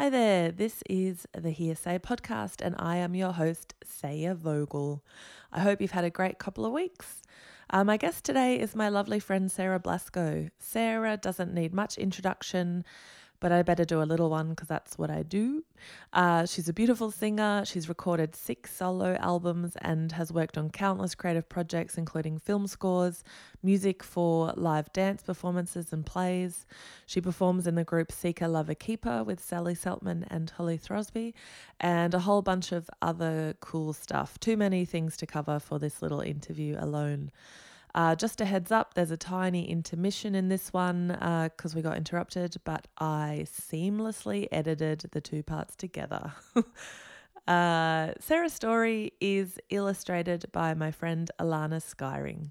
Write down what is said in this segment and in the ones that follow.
Hi there, this is the Hearsay podcast, and I am your host, Saya Vogel. I hope you've had a great couple of weeks. Um, my guest today is my lovely friend Sarah Blasko. Sarah doesn't need much introduction but I better do a little one because that's what I do. Uh, she's a beautiful singer. She's recorded six solo albums and has worked on countless creative projects, including film scores, music for live dance performances and plays. She performs in the group Seeker Lover Keeper with Sally Seltmann and Holly Throsby, and a whole bunch of other cool stuff. Too many things to cover for this little interview alone. Uh, just a heads up, there's a tiny intermission in this one because uh, we got interrupted, but I seamlessly edited the two parts together. uh, Sarah's story is illustrated by my friend Alana Skyring.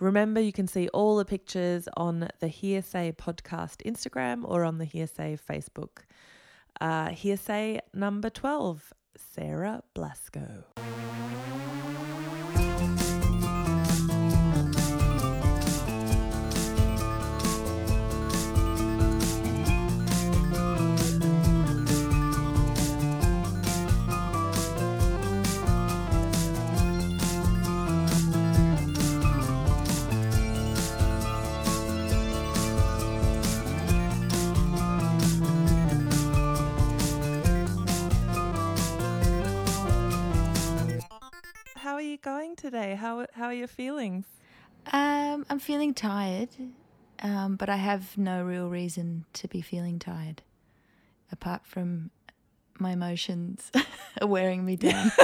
Remember, you can see all the pictures on the Hearsay podcast Instagram or on the Hearsay Facebook. Uh, hearsay number 12, Sarah Blasko. Going today? How how are your feelings? Um, I'm feeling tired, um, but I have no real reason to be feeling tired, apart from my emotions are wearing me down.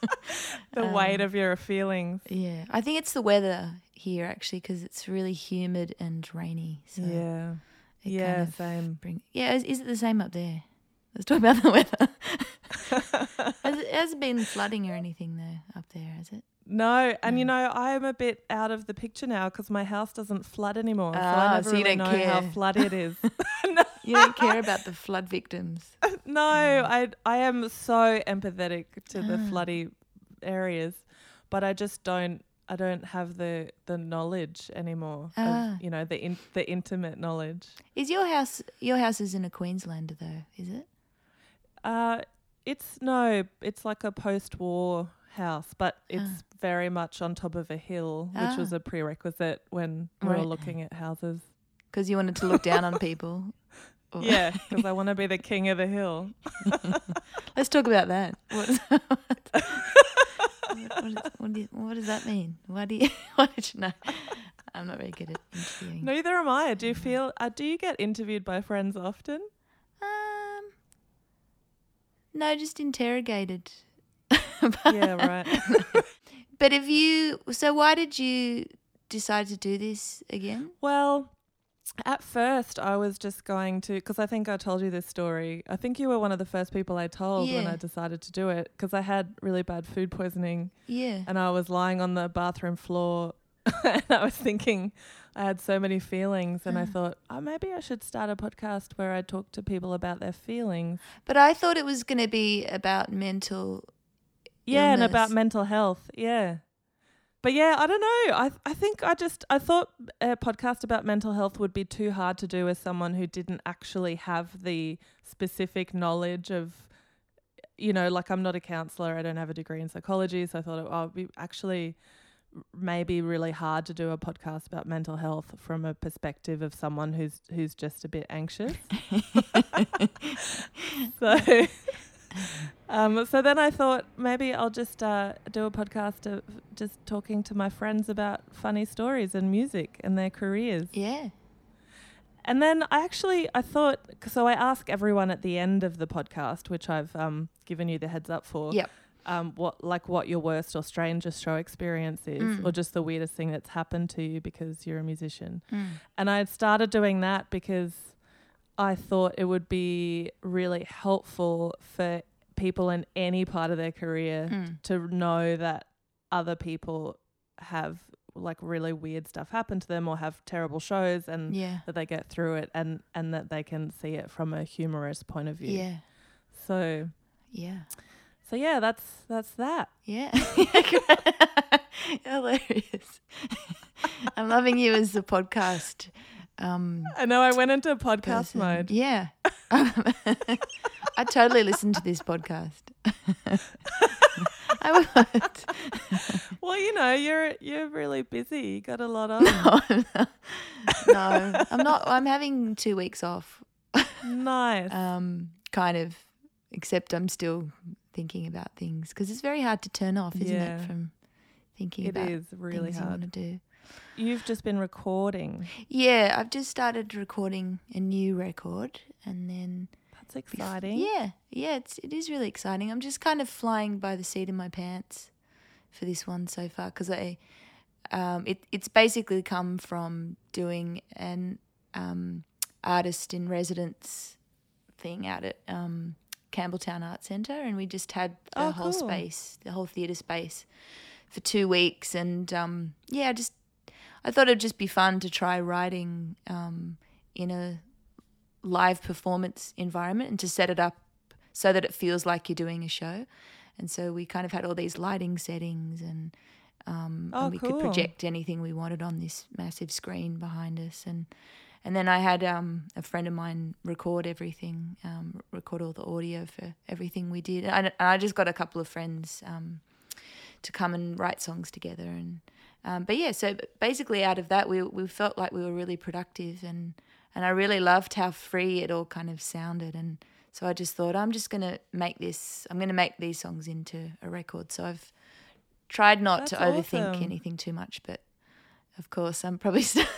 the um, weight of your feelings. Yeah, I think it's the weather here actually because it's really humid and rainy. So yeah, yeah, kind of same. Bring, yeah, is, is it the same up there? Let's talk about the weather. Has it hasn't been flooding or anything though up there, has it? No, and you know I am a bit out of the picture now because my house doesn't flood anymore, so I ah, never so really know care. how flooded it is. no. You don't care about the flood victims. No, mm. I I am so empathetic to the ah. floody areas, but I just don't I don't have the the knowledge anymore. Ah. Of, you know the in, the intimate knowledge. Is your house your house is in a Queenslander though? Is it? Uh, it's no, it's like a post-war house, but it's ah. very much on top of a hill, which ah. was a prerequisite when we right. were looking at houses. Because you wanted to look down on people. yeah, because I want to be the king of the hill. Let's talk about that. What, what, what, what, do you, what does that mean? Why do you? Why did you know? I'm not very good at interviewing. Neither am I. Do you feel? Uh, do you get interviewed by friends often? No, just interrogated. yeah, right. but if you, so why did you decide to do this again? Well, at first, I was just going to, because I think I told you this story. I think you were one of the first people I told yeah. when I decided to do it, because I had really bad food poisoning. Yeah. And I was lying on the bathroom floor and I was thinking, I had so many feelings, and I mm. thought, oh, maybe I should start a podcast where I talk to people about their feelings. But I thought it was going to be about mental. Yeah, illness. and about mental health. Yeah. But yeah, I don't know. I I think I just I thought a podcast about mental health would be too hard to do as someone who didn't actually have the specific knowledge of you know, like I'm not a counselor, I don't have a degree in psychology, so I thought oh, it would be actually maybe really hard to do a podcast about mental health from a perspective of someone who's who's just a bit anxious. so um, so then I thought maybe I'll just uh, do a podcast of just talking to my friends about funny stories and music and their careers. Yeah. And then I actually I thought so I ask everyone at the end of the podcast, which I've um, given you the heads up for. Yep um, what like what your worst or strangest show experience is, mm. or just the weirdest thing that's happened to you because you're a musician. Mm. And I had started doing that because I thought it would be really helpful for people in any part of their career mm. to know that other people have like really weird stuff happen to them or have terrible shows and yeah. that they get through it and and that they can see it from a humorous point of view. Yeah. So yeah. So yeah, that's that's that. Yeah. Hilarious. I'm loving you as the podcast um, I know I went into podcast person. mode. Yeah. I totally listened to this podcast. I would. Well, you know, you're you're really busy. You got a lot on. no, I'm not. I'm having two weeks off. nice. Um, kind of, except I'm still thinking about things because it's very hard to turn off, isn't Yeah. it? From thinking It about is really things you want hard. to do. You've just been recording. Yeah, I've just started recording a new record, and then That's exciting. Yeah, yeah, it's it is really exciting. I'm just kind of flying by the seat of my pants for this one so far because I, um, it it's basically come from doing an um, artist in residence thing out at um, Campbelltown Art Centre, and we just had the Oh, whole cool. space, the whole theatre space, for two weeks, and um, yeah, I just I thought it'd just be fun to try writing um, in a live performance environment and to set it up so that it feels like you're doing a show. And so we kind of had all these lighting settings and um, Oh, and we cool. could project anything we wanted on this massive screen behind us and and then I had um, a friend of mine record everything, um, record all the audio for everything we did. And I, I just got a couple of friends um, to come and write songs together. And um, but yeah, so basically out of that, we we felt like we were really productive, and and I really loved how free it all kind of sounded. And so I just thought I'm just gonna make this. I'm gonna make these songs into a record. So I've tried not to That's overthink awesome. anything too much, but of course I'm probably st-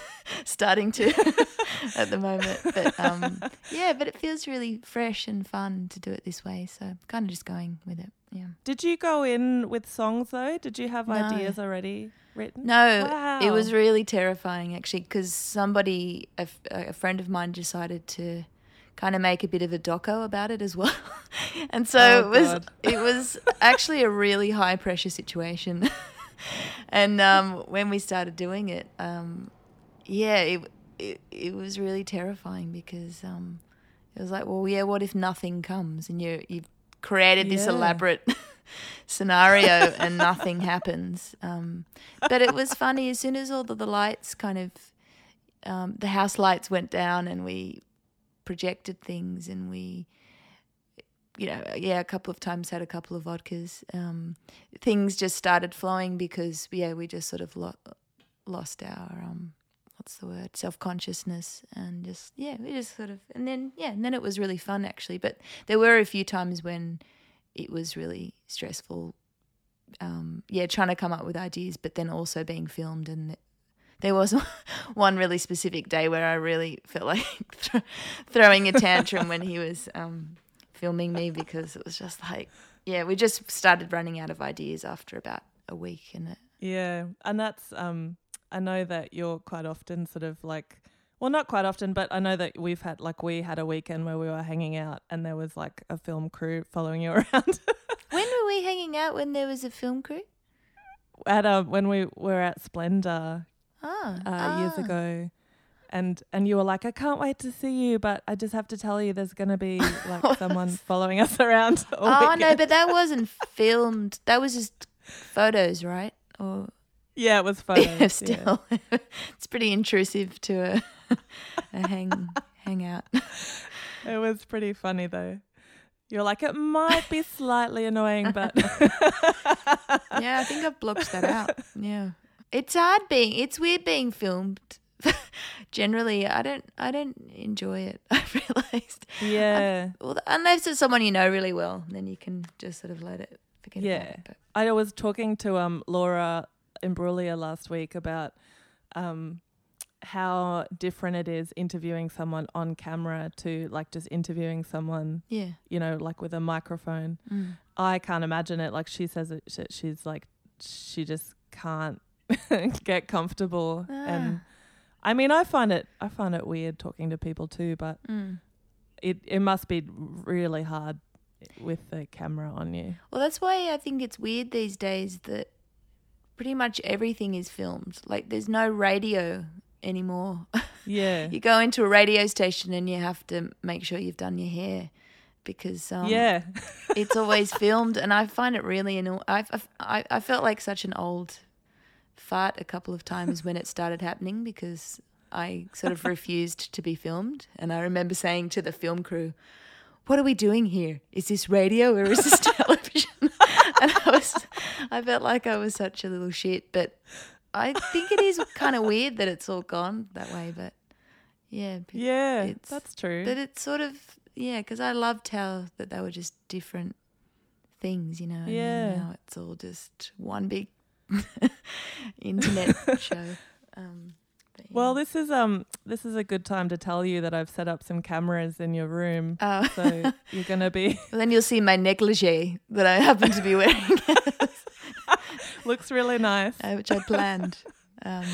starting to at the moment. But um, yeah, but it feels really fresh and fun to do it this way. So kind of just going with it. Yeah. Did you go in with songs though? Did you have No. ideas already written? No, Wow. it was really terrifying actually because somebody, a, f- a friend of mine, decided to kind of make a bit of a doco about it as well, and so Oh, it was God. it was actually a really high pressure situation. and um, when we started doing it, um, yeah, it, it it was really terrifying because um, it was like, well, yeah, what if nothing comes and you you've created this elaborate scenario and nothing happens. Um, but it was funny as soon as all the, the lights kind of um, the house lights went down and we projected things and we you know yeah a couple of times had a couple of vodkas um, things just started flowing because yeah we just sort of lo- lost our um what's the word self-consciousness and just yeah we just sort of and then yeah and then it was really fun actually. But there were a few times when it was really stressful um yeah trying to come up with ideas but then also being filmed and th- there was one really specific day where I really felt like th- throwing a tantrum when he was um, filming me because it was just like, yeah, we just started running out of ideas after about a week, and it, Yeah, and that's um I know that you're quite often sort of like well not quite often but I know that we've had like we had a weekend where we were hanging out and there was like a film crew following you around when were we hanging out when there was a film crew? at um when we were at Splendour Ah, uh, years ah. ago and and you were like I can't wait to see you but I just have to tell you there's going to be like someone following us around all Oh no, but that wasn't filmed. That was just photos, right? Or yeah it was photos yeah, yeah. still, it's pretty intrusive to a, a hang hangout. It was pretty funny though. You're like, it might be slightly annoying, but yeah, I think I've blocked that out. Yeah. It's hard being it's weird being filmed. Generally, I don't I don't enjoy it. I've realized. yeah. Well, unless it's someone you know really well, then you can just sort of let it forget Yeah. it. I was talking to um Laura Imbruglia last week about um how different it is interviewing someone on camera to like just interviewing someone, yeah. you know, like with a microphone. Mm. I can't imagine it. Like she says, it, sh- she's like, she just can't get comfortable. And I mean, I find it, I find it weird talking to people too, but Mm. it it must be really hard with the camera on you. Well, that's why I think it's weird these days that pretty much everything is filmed. Like there's no radio anymore. Yeah. you go into a radio station and you have to make sure you've done your hair because um, yeah. it's always filmed, and I find it really annoying. I, I I felt like such an old fart a couple of times when it started happening because I sort of refused to be filmed. And I remember saying to the film crew, "What are we doing here? Is this radio or is this television?" and I was, I felt like I was such a little shit. But I think it is kind of weird that it's all gone that way. But yeah, but Yeah, it's- that's true. But it's sort of yeah, because I loved how that they were just different things, you know. And Yeah. now it's all just one big internet show. Um, yeah. well, this is um this is a good time to tell you that I've set up some cameras in your room. Oh. So you're gonna be Well, then you'll see my negligee that I happen to be wearing, looks really nice. uh, which I planned. Um,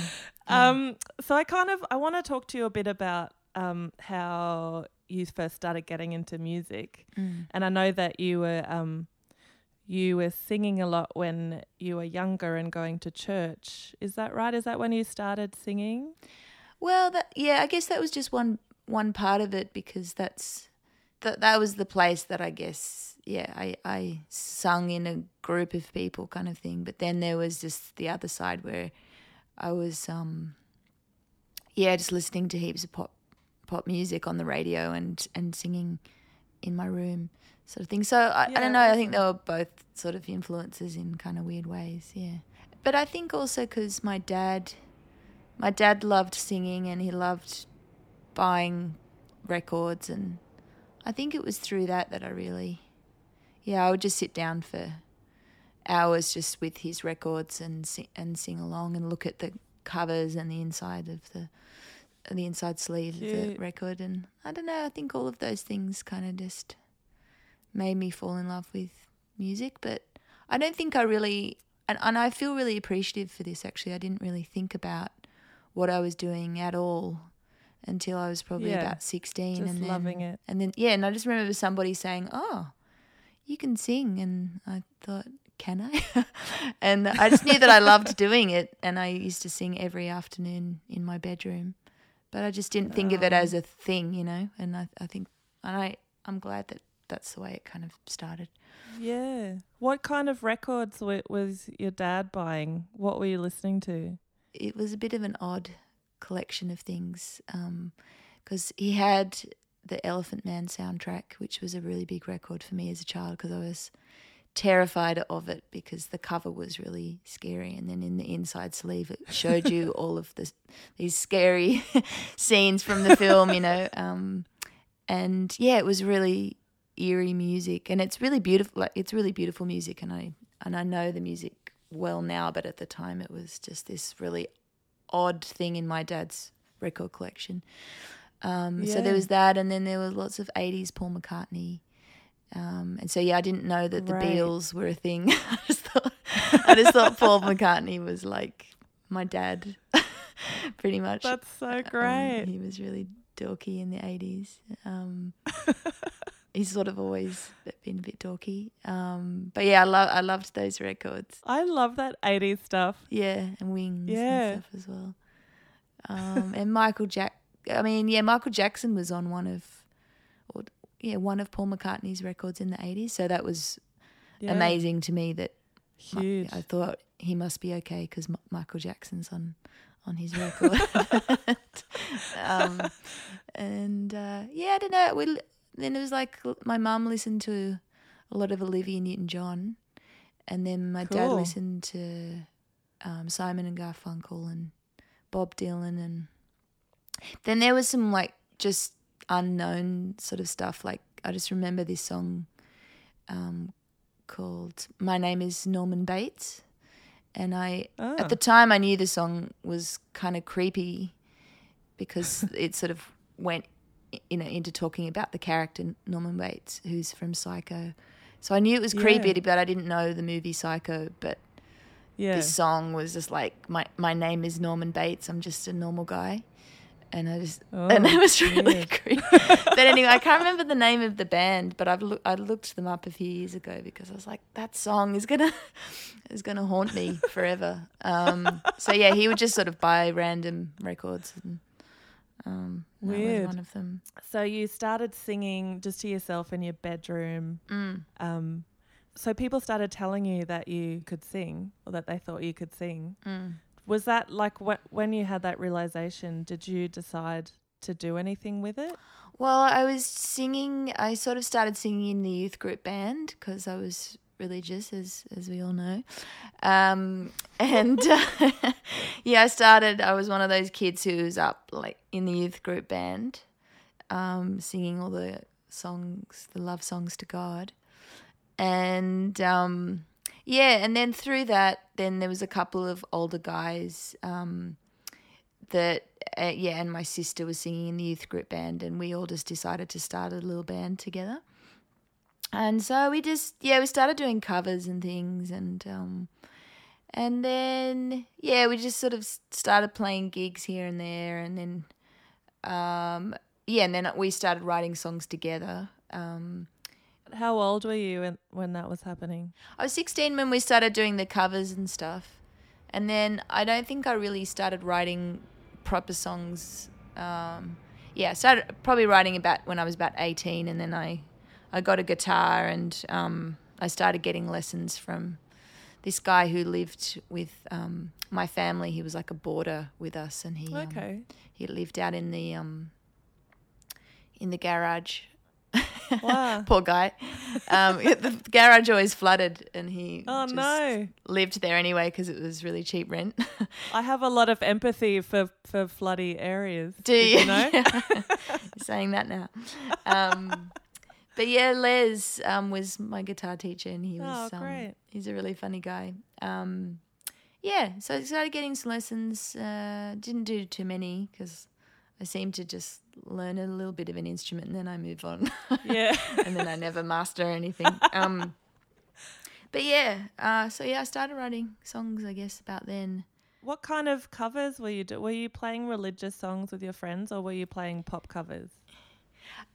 Um, so I kind of I want to talk to you a bit about um how you first started getting into music, mm. and I know that you were um you were singing a lot when you were younger and going to church. Is that right? Is that when you started singing? Well, that yeah, I guess that was just one one part of it because that's that that was the place that I guess yeah I I sung in a group of people kind of thing. But then there was just the other side where I was um yeah just listening to heaps of pop pop music on the radio and and singing in my room sort of thing. So I, I don't know. I think they were both sort of influences in kind of weird ways. Yeah, but I think also because my dad my dad loved singing and he loved buying records and I think it was through that that I really yeah I would just sit down for hours just with his records and sing, and sing along and look at the covers and the inside of the the inside sleeve of the record. And I don't know I think all of those things kind of just made me fall in love with music. But I don't think I really and, and I feel really appreciative for this actually. I didn't really think about what I was doing at all until I was probably Yeah, about 16 just and then, loving it. and then yeah and I just remember somebody saying oh you can sing and I thought can I and I just knew that I loved doing it and I used to sing every afternoon in my bedroom but I just didn't think of it Oh. as a thing you know and I, I think and I I'm glad that that's the way it kind of started Yeah. What kind of records wa- was your dad buying? What were you listening to? it was a bit of an odd collection of things um, because he had the Elephant Man soundtrack, which was a really big record for me as a child because I was terrified of it because the cover was really scary and then in the inside sleeve it showed you all of the these scary scenes from the film you know um, and yeah it was really eerie music and it's really beautiful like it's really beautiful music and I and I know the music well now but at the time it was just this really odd thing in my dad's record collection um, so there was that and then there was lots of 80s Paul McCartney um, and so yeah I didn't know that the Right. Beatles were a thing I just thought I just thought Paul McCartney was like my dad pretty much That's so um, great. he was really dorky in the 80s. Um, he's sort of always been a bit dorky. Um, but yeah, I, love I loved those records. I love that 80s stuff. Yeah, and Wings Yeah. and stuff as well. Um, and Michael Jack. I mean, yeah, Michael Jackson was on one of, or yeah, one of Paul McCartney's records in the 80s. So that was Yeah. amazing to me that Huge. I thought he must be okay because M- Michael Jackson's on on his record. um, and uh, yeah, I don't know. We then it was like my mum listened to a lot of Olivia Newton-John, and then my dad listened to um, Simon and Garfunkel and Bob Dylan, and then there was some like just unknown sort of stuff. Like I just remember this song um, called "My Name Is Norman Bates," and I Ah. at the time I knew the song was kind of creepy because it sort of went you know into talking about the character Norman Bates who's from Psycho. So I knew it was creepy, Yeah. but I didn't know the movie Psycho. But yeah. this song was just like my my name is Norman Bates. I'm just a normal guy, and I just and Oh, it was really weird. creepy. but anyway, I can't remember the name of the band, but I've loo- I looked them up a few years ago because I was like, that song is gonna is gonna haunt me forever. Um, so yeah, he would just sort of buy random records, and um, Weird. one of them. So you started singing just to yourself in your bedroom. Mm. Um, so people started telling you that you could sing or that they thought you could sing. Mm. Was that like wh- when you had that realization? Did you decide to do anything with it? Well, I was singing. I sort of started singing in the youth group band because I was religious, as as we all know. Um, and uh, yeah, I started. I was one of those kids who was up like in the youth group band, um, singing all the songs, the love songs to God, and um, yeah, and then through that, then there was a couple of older guys. Um, that uh, yeah, and my sister was singing in the youth group band, and we all just decided to start a little band together. And so we just yeah, we started doing covers and things, and um, and then yeah, we just sort of started playing gigs here and there, and then um, yeah, and then we started writing songs together. Um, How old were you when, when that was happening? I was 16 when we started doing the covers and stuff. And then I don't think I really started writing proper songs. Um, yeah, started probably writing about when I was about 18, and then I, I got a guitar and um, I started getting lessons from this guy who lived with um, my family. He was like a boarder with us, and he um, Okay. he lived out in the um, in the garage. Wow. Poor guy. Um, the garage always flooded, and he Oh just no. lived there anyway because it was really cheap rent. I have a lot of empathy for, for floody areas. Do you? you know? Saying that now. Um, but yeah, Les um, was my guitar teacher, and he was Oh, um, great. he's a really funny guy. Um, yeah, so I started getting some lessons. Uh, didn't do too many because I seem to just learn a little bit of an instrument, and then I move on. yeah. and then I never master anything. Um, but yeah, uh, so yeah, I started writing songs, I guess, about then. What kind of covers were you do? Were you playing religious songs with your friends or were you playing pop covers?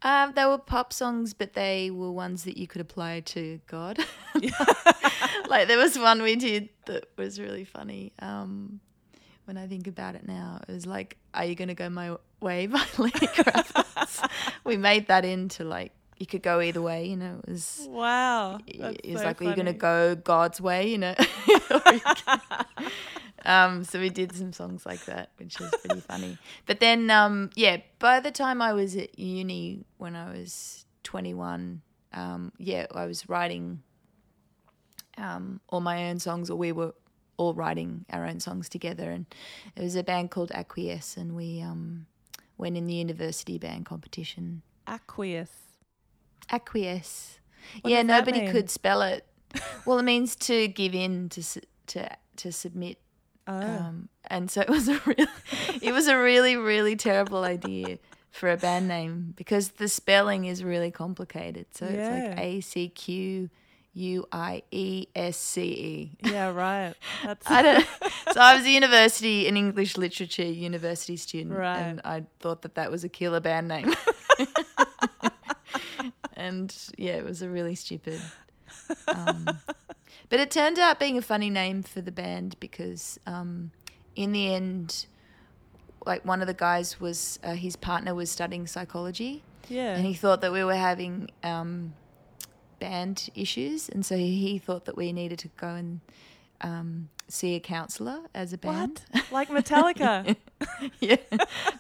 Um, they were pop songs, but they were ones that you could apply to God. like there was one we did that was really funny. Um, when I think about it now, it was like, "Are you gonna go my way?" by Lenny Kravitz. we made that into like you could go either way. You know, it was. Wow. it was so like, "Are you gonna go God's way?" You know. Or you can- um, so we did some songs like that, which was pretty funny. But then, um, yeah, by the time I was at uni, when I was 21, um, yeah, I was writing um, all my own songs, or we were all writing our own songs together. And it was a band called Acquiesce, and we um, went in the university band competition. Aqueous. Acquiesce. What yeah, nobody could spell it. Well, it means to give in, to to to submit Oh. um, and so it was a really, it was a really really terrible idea for a band name because the spelling is really complicated. So it's like A C Q U I E S C E. yeah, right. That's I don't. So I was a university, an English literature university student, Right. and I thought that that was a killer band name. and yeah, it was a really stupid. Um, but it turned out being a funny name for the band because, um, in the end, like one of the guys was uh, his partner was studying psychology, yeah. and he thought that we were having um, band issues, and so he thought that we needed to go and um, see a counselor as a band. what? Like Metallica. yeah,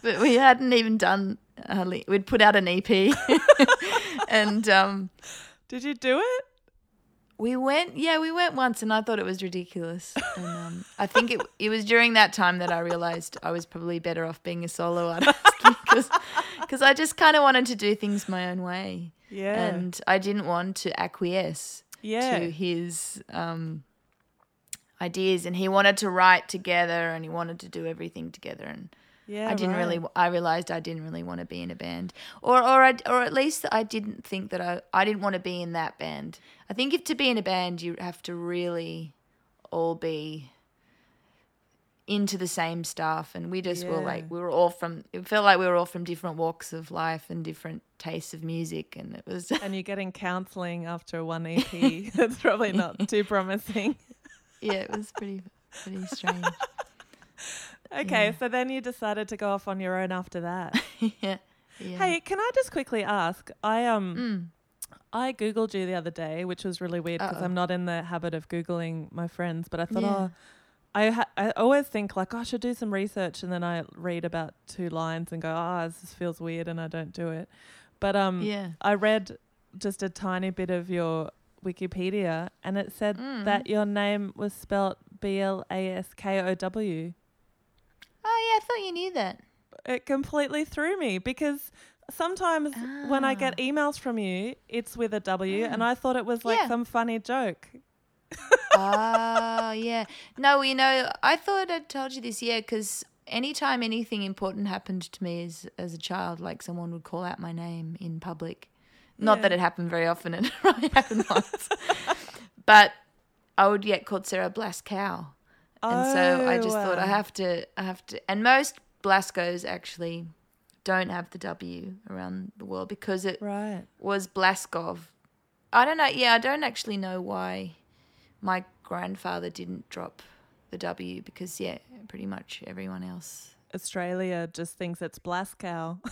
but we hadn't even done. hardly we'd put out an EP, and um, Did you do it? We went. Yeah, we went once, and I thought it was ridiculous. And um, I think it it was during that time that I realized I was probably better off being a solo artist because because I just kind of wanted to do things my own way, Yeah. and I didn't want to acquiesce yeah. to his um, ideas, and he wanted to write together, and he wanted to do everything together, and yeah. I didn't right. really. I realized I didn't really want to be in a band, or or I, or at least I didn't think that I I didn't want to be in that band. I think if to be in a band, you have to really all be into the same stuff, and we just were like we were all from. It felt like we were all from different walks of life and different tastes of music, and it was. And you're getting counselling after one EP. That's probably not too promising. yeah, it was pretty pretty strange. Okay, Yeah. so then you decided to go off on your own after that. yeah. Yeah. Hey, can I just quickly ask? I um Mm. I googled you the other day, which was really weird because I'm not in the habit of googling my friends, but I thought, Yeah. oh, I ha- I always think like oh, I should do some research, and then I read about two lines and go, oh, this feels weird, and I don't do it. But um, Yeah. I read just a tiny bit of your Wikipedia, and it said Mm. that your name was spelt B L A S K O W. Oh yeah, I thought you knew that. It completely threw me because sometimes when I get Ah. emails from you, it's with a W, and Mm. I thought it was like Yeah. some funny joke. oh yeah. No, you know, I thought I'd told you this. Yeah, because anytime anything important happened to me as as a child, like someone would call out my name in public. Not Yeah. that it happened very often. It only happened once. but I would get called Sarah Blaskow. And so I just thought I Oh, have to, I have to, and most Blaskos actually don't have the W around the world because it Right. was Blaskov. I don't know. Yeah, I don't actually know why my grandfather didn't drop the W because yeah, pretty much everyone else. Australia just thinks it's Blaskow.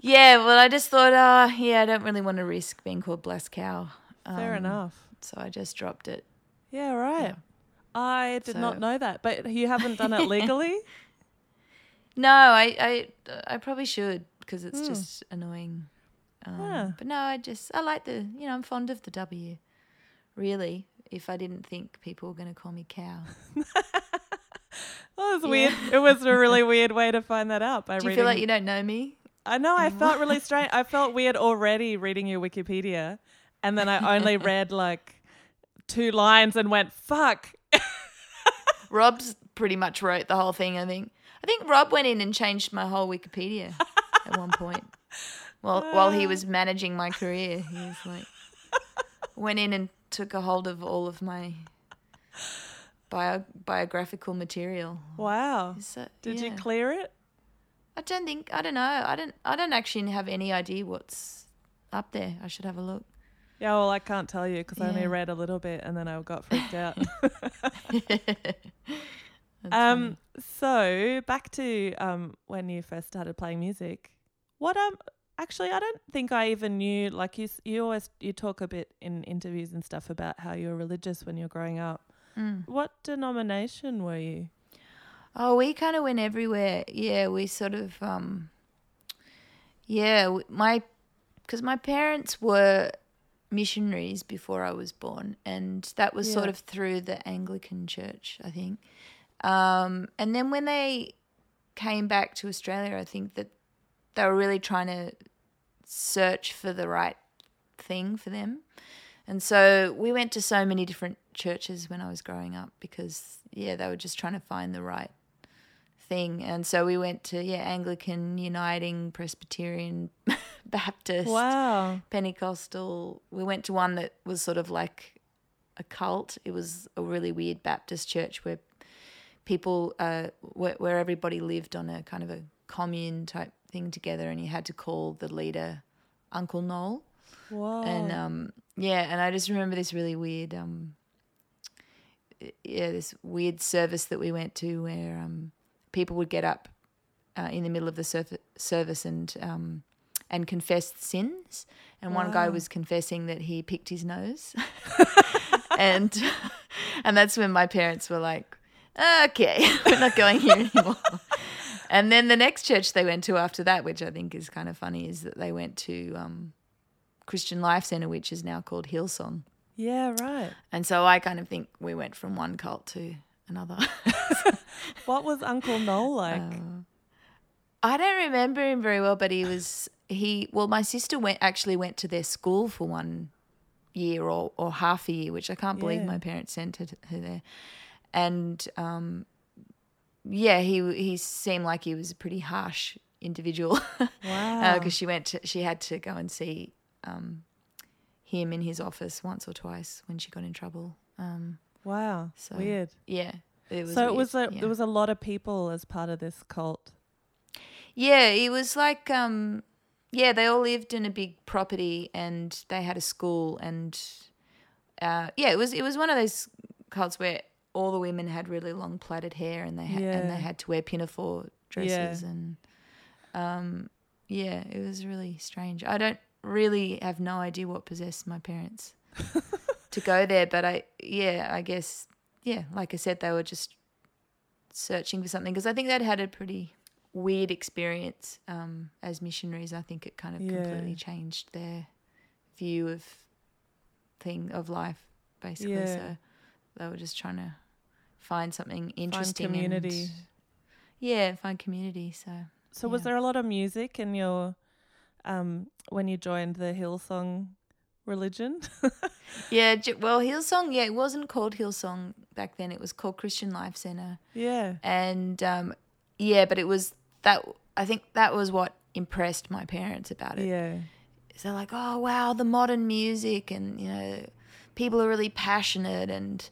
Yeah, well, I just thought, uh, yeah, I don't really want to risk being called Blaskow. Fair Um, enough. So I just dropped it. Yeah, right. Yeah. I did not know that, but you haven't done it legally. No, I, I, I probably should because it's Hmm. just annoying. Um, Yeah. But no, I just I like the you know I'm fond of the W. Really, if I didn't think people were going to call me cow. It was Yeah. weird. It was a really weird way to find that out by Do you reading. feel like you don't know me? I know. I felt really strange. I felt weird already reading your Wikipedia, and then I only read like two lines and went "fuck." Rob's pretty much wrote the whole thing. I think. I think Rob went in and changed my whole Wikipedia at one point. Well, while he was managing my career, he was like went in and took a hold of all of my bio, biographical material. Wow. So, Did you clear it? I don't think I don't know. I don't I don't actually have any idea what's up there. I should have a look. Yeah. Well, I can't tell you because I only read a little bit and then I got freaked out. Um. So back to um when you first started playing music. What um. Actually, I don't think I even knew. Like you, s- you always you talk a bit in interviews and stuff about how you were religious when you were growing up. Mm. What denomination were you? Oh, we kind of went everywhere. Yeah, we sort of, um, yeah, my, because my parents were missionaries before I was born, and that was sort of through the Anglican Church, I think. Um, and then when they came back to Australia, I think that they were really trying to search for the right thing for them. And so we went to so many different churches when I was growing up because, yeah, they were just trying to find the right thing. And so we went to, yeah, Anglican, Uniting, Presbyterian, Baptist, Wow. Pentecostal. We went to one that was sort of like a cult. It was a really weird Baptist church where people, uh, where, where everybody lived on a kind of a commune type thing together and you had to call the leader Uncle Noel. Whoa. And um, yeah, and I just remember this really weird, um, yeah, this weird service that we went to where um, people would get up uh, in the middle of the surf- service and um, and confess sins. And one guy was confessing that he picked his nose, and and that's when my parents were like, "Okay, we're not going here anymore." And then the next church they went to after that, which I think is kind of funny, is that they went to um, Christian Life Center, which is now called Hillsong. yeah, right. And so I kind of think we went from one cult to another. What was Uncle Noel like? Uh, I don't remember him very well, but he was he. Well, my sister went actually went to their school for one year or or half a year, which I can't believe Yeah. my parents sent her, her there. And um, yeah, he he seemed like he was a pretty harsh individual. wow. because she went to, she had to go and see um, him in his office once or twice when she got in trouble. Um, wow. so Weird. yeah, it was. so it was a yeah. there was a lot of people as part of this cult. yeah, it was like um, yeah, they all lived in a big property and they had a school and uh, yeah, it was it was one of those cults where all the women had really long plaited hair and they had and they had to wear pinafore dresses and um, yeah, it was really strange. I don't really have no idea what possessed my parents to go there, but I yeah, I guess yeah, like I said, they were just searching for something because I think they'd had a pretty weird experience um, as missionaries. I think it kind of Yeah. completely changed their view of thing of life, basically. Yeah. So they were just trying to find something interesting, and- community. yeah, find community. So So was there a lot of music in your um when you joined the Hillsong religion? yeah, well, Hillsong, yeah, it wasn't called Hillsong back then. It was called Christian Life Center. yeah. and um, yeah, but it was that. I think that was what impressed my parents about it. Yeah. So they're like, oh wow, the modern music, and you know, people are really passionate, and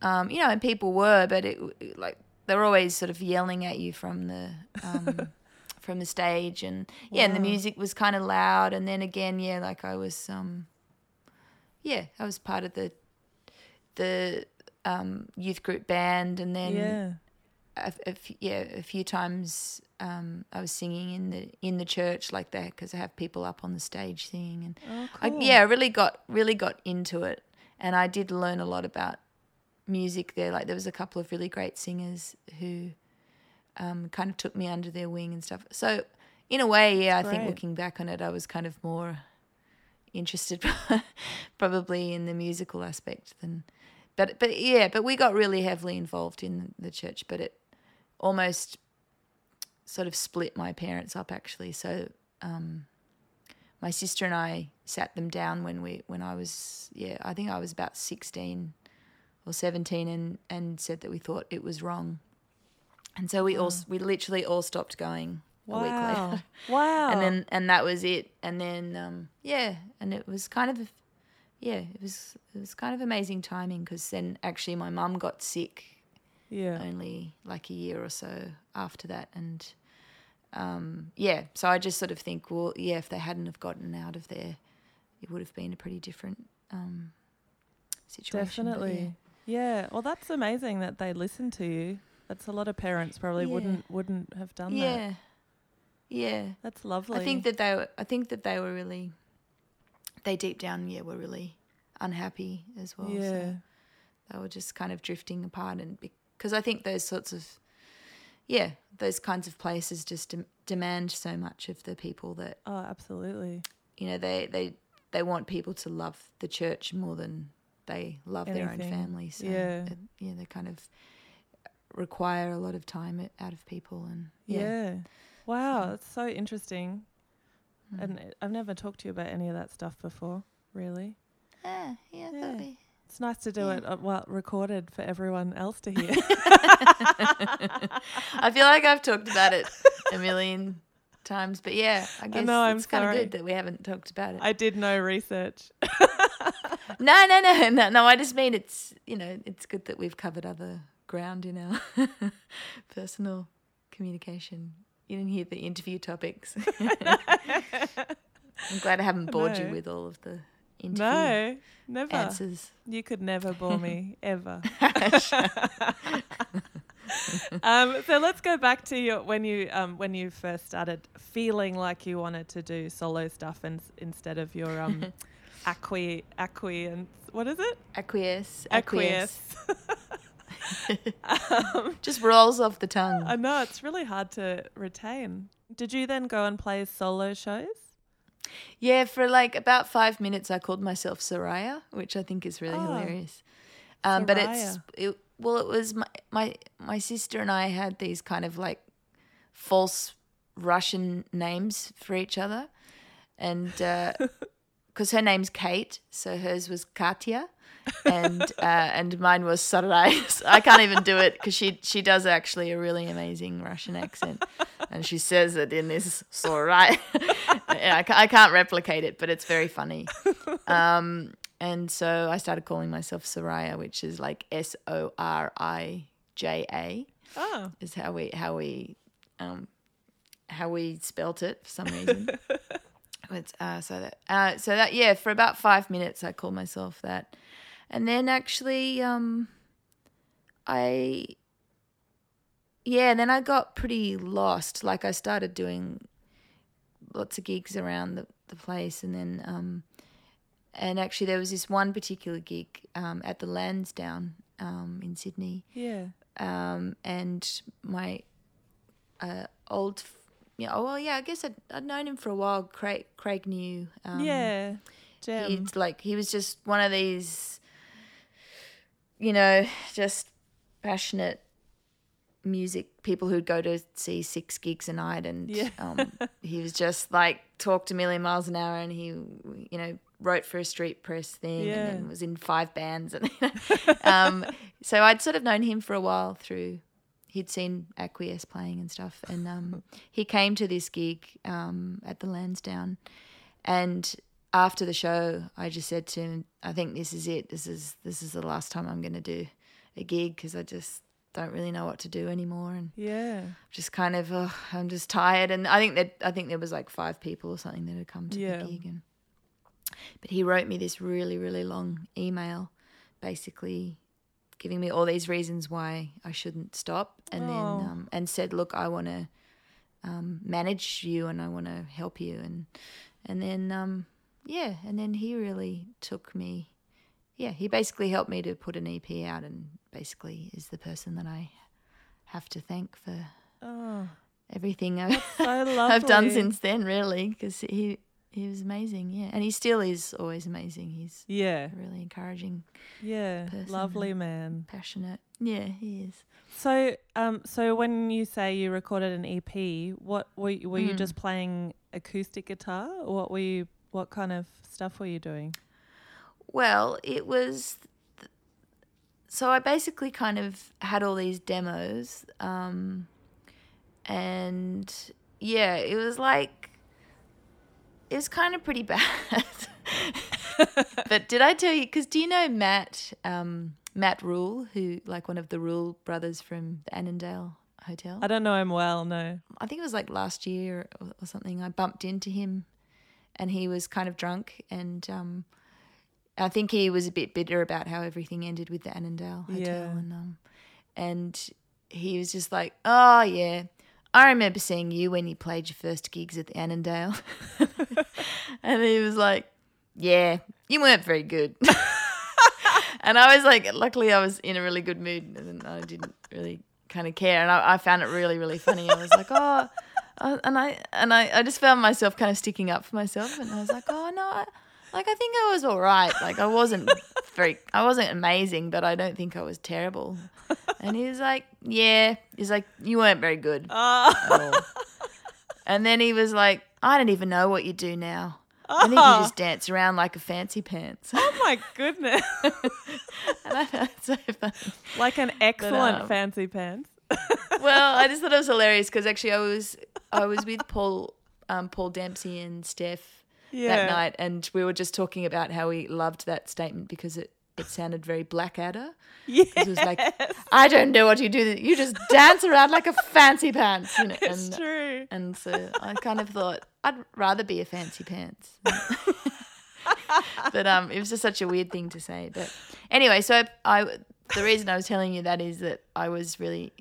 um, you know, and people were, but it like they're always sort of yelling at you from the um, from the stage, and yeah, and the music was kind of loud, and then again, yeah, like I was, um, yeah, I was part of the the um, youth group band, and then yeah. a, a f- yeah, a few times um, I was singing in the in the church like that because I have people up on the stage singing, and Oh, I, cool. yeah, I really got really got into it, and I did learn a lot about music there. Like there was a couple of really great singers who um, kind of took me under their wing and stuff. So in a way, yeah, I think looking back on it, I was kind of more interested probably in the musical aspect than but but yeah but we got really heavily involved in the church but it almost sort of split my parents up actually. So um my sister and I sat them down when we when I was yeah I think I was about 16 or 17 and and said that we thought it was wrong. And so we all we literally all stopped going a week later Wow. wow. and then and that was it and then um yeah and it was kind of yeah it was it was kind of amazing timing because then actually my mum got sick yeah. only like a year or so after that and um yeah so i just sort of think well yeah if they hadn't have gotten out of there it would have been a pretty different um situation Definitely. Yeah. Well, that's amazing that they listened to you. That's a lot of parents probably Yeah. wouldn't wouldn't have done yeah that. Yeah. That's lovely. I think that they were. I think that they were really. They deep down, yeah, were really unhappy as well. Yeah. So they were just kind of drifting apart, and because I think those sorts of, yeah, those kinds of places just dem- demand so much of the people that Oh, absolutely. you know they they they want people to love the church more than they love their own Anything. family. So Yeah. it- yeah, they kind of require a lot of time out of people, and Yeah. yeah, Wow, that's so interesting. Mm. And I've never talked to you about any of that stuff before, really. Ah, yeah, I Yeah. we- It's nice to do Yeah. it uh, well recorded for everyone else to hear. I feel like I've talked about it a million times, but yeah, I guess know, I'm it's kind of good that we haven't talked about it. I did no research. no, no, no, no, no. I just mean it's you know it's good that we've covered other ground in our personal communication. You didn't hear the interview topics. I'm glad I haven't bored you with all of the interview No, never. answers. You could never bore me ever. um, so let's go back to your when you um, when you first started feeling like you wanted to do solo stuff and instead of your um, acqui what is it Acquiesce, acquiesce. Um, Just rolls off the tongue. I know it's really hard to retain. Did you then go and play solo shows? Yeah, for like about five minutes, I called myself Soraya, which I think is really Oh. hilarious. Um, but it's it, well, it was my, my my sister and I had these kind of like false Russian names for each other, and because her name's Kate, so hers was Katya, and uh, and mine was Soraya. So I can't even do it because she she does actually a really amazing Russian accent, and she says it in this Soraya. yeah, I, I can't replicate it, but it's very funny. Um, and so I started calling myself Soraya, which is like S O R I J A, Oh, is how we how we um, how we spelt it for some reason. But, uh, so that uh, so that yeah, for about five minutes I called myself that, and then actually um, I yeah, then I got pretty lost. Like I started doing lots of gigs around the, the place, and then um, and actually there was this one particular gig um, at the Lansdowne um, in Sydney, Yeah. um, and my uh, old, yeah, oh well, yeah, I guess I'd, I'd known him for a while. Craig, Craig knew, um, yeah. Gem. He's like he was just one of these, you know, just passionate music people who'd go to see six gigs a night, and Yeah. um, he was just like talked a million miles an hour, and he, you know, wrote for a street press thing, Yeah. and then was in five bands, and um, so I'd sort of known him for a while through. He'd seen Acquiesce playing and stuff, and um, he came to this gig um, at the Lansdowne, and after the show, I just said to him, "I think this is it. This is this is the last time I'm going to do a gig because I just don't really know what to do anymore, and yeah. just kind of oh, I'm just tired." And I think that I think there was like five people or something that had come to Yeah. the gig, and but he wrote me this really really long email, basically giving me all these reasons why I shouldn't stop, and Oh. then um, and said, "Look, I want to." Um, manage you and I want to help you and and then um, yeah, and then he really took me. Yeah, he basically helped me to put an EP out, and basically is the person that I have to thank for Oh, everything I've, so. I've done since then. Really, because he he was amazing. Yeah, and he still is always amazing. He's Yeah. a really encouraging, Yeah. Lovely man. passionate. Yeah, he is. So, um, so when you say you recorded an EP, what were you, were you Mm. just playing acoustic guitar? Or what were you? What kind of stuff were you doing? Well, it was. Th- So I basically kind of had all these demos, um, and yeah, it was like it was kind of pretty bad. but did I tell you? Because do you know Matt um, Matt Rule, who like one of the Rule brothers from the Annandale Hotel? I don't know him well. No. I think it was like last year or, or something. I bumped into him, and he was kind of drunk, and um, I think he was a bit bitter about how everything ended with the Annandale Hotel, Yeah. and um, and he was just like, "Oh yeah, I remember seeing you when you played your first gigs at the Annandale," and he was like, "Yeah, you weren't very good." and I was like, luckily I was in a really good mood, and I didn't really kind of care, and I, I found it really, really funny. I was like, oh, and I and I, I just found myself kind of sticking up for myself, and I was like, oh no, I, like I think I was all right. Like I wasn't very, I wasn't amazing, but I don't think I was terrible. And he was like, yeah, he's like, you weren't very good. All." And then he was like, I don't even know what you do now. I think you just dance around like a fancy pants. Oh my goodness! and I found it so funny. like an excellent um, fancy pants. well, I just thought it was hilarious because actually I was I was with Paul um, Paul Dempsey and Steph Yeah. that night, and we were just talking about how we loved that statement because it it sounded very Blackadder. Yeah. It was like, I don't know what you do. You just dance around like a fancy pants, you know. It's And, true. and so I kind of thought I'd rather be a fancy pants. but um, it was just such a weird thing to say. But anyway, so I the reason I was telling you that is that I was really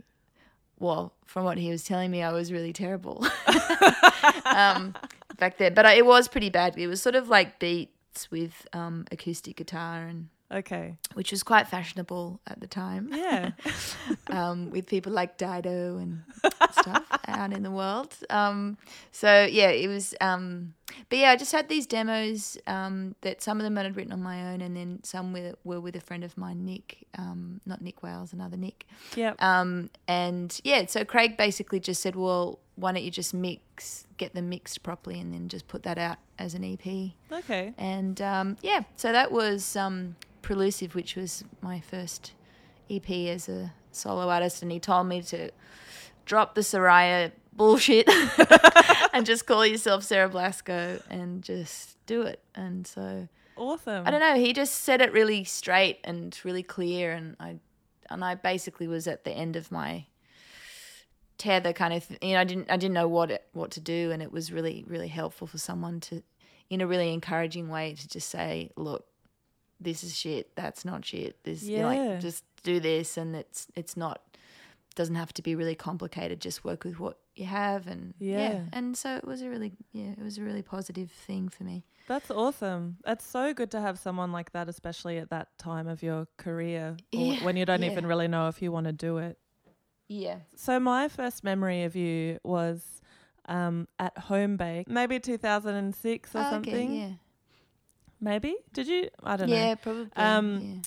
well from what he was telling me, I was really terrible um, back there. But I, it was pretty bad. It was sort of like beats with um, acoustic guitar and Okay. which was quite fashionable at the time Yeah. um, with people like Dido and stuff out in the world. Um, so yeah, it was. Um, but yeah, I just had these demos um, that some of them I had written on my own, and then some were, were with a friend of mine, Nick. Um, not Nick Wales, another Nick. Yep. Um, and yeah, so Craig basically just said, "Well, why don't you just mix, get them mixed properly, and then just put that out as an EP." Okay. And um, yeah, so that was um, Prelusive, which was my first EP as a solo artist. And he told me to drop the Soraya bullshit and just call yourself Sarah Blasko and just do it. And so Awesome. I don't know. He just said it really straight and really clear, and I and I basically was at the end of my tether, kind of. You know, I didn't I didn't know what it, what to do, and it was really really helpful for someone to, in a really encouraging way, to just say, look, this is shit. That's not shit. This Yeah. like just do this, and it's it's not doesn't have to be really complicated. Just work with what you have, and Yeah. And so it was a really yeah, it was a really positive thing for me. That's awesome. That's so good to have someone like that, especially at that time of your career or Yeah, when you don't yeah. even really know if you want to do it. Yeah. So my first memory of you was um, at Homebake, maybe 2006 or Oh, something. Okay, yeah. Maybe did you? I don't know. Yeah, probably. Um, yeah.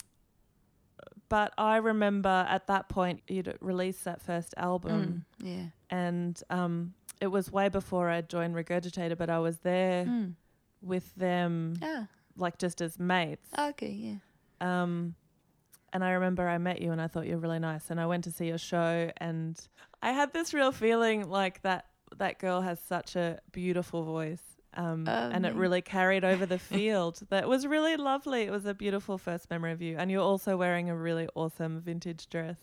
But I remember at that point you'd released that first album, Mm, yeah. and um, it was way before I joined Regurgitator, but I was there Mm. with them, Ah, like just as mates. okay, yeah. Um, and I remember I met you and I thought you were really nice. And I went to see your show and I had this real feeling like that that girl has such a beautiful voice. Um, and it really carried over the field. That was really lovely. It was a beautiful first memory of you. And you're also wearing a really awesome vintage dress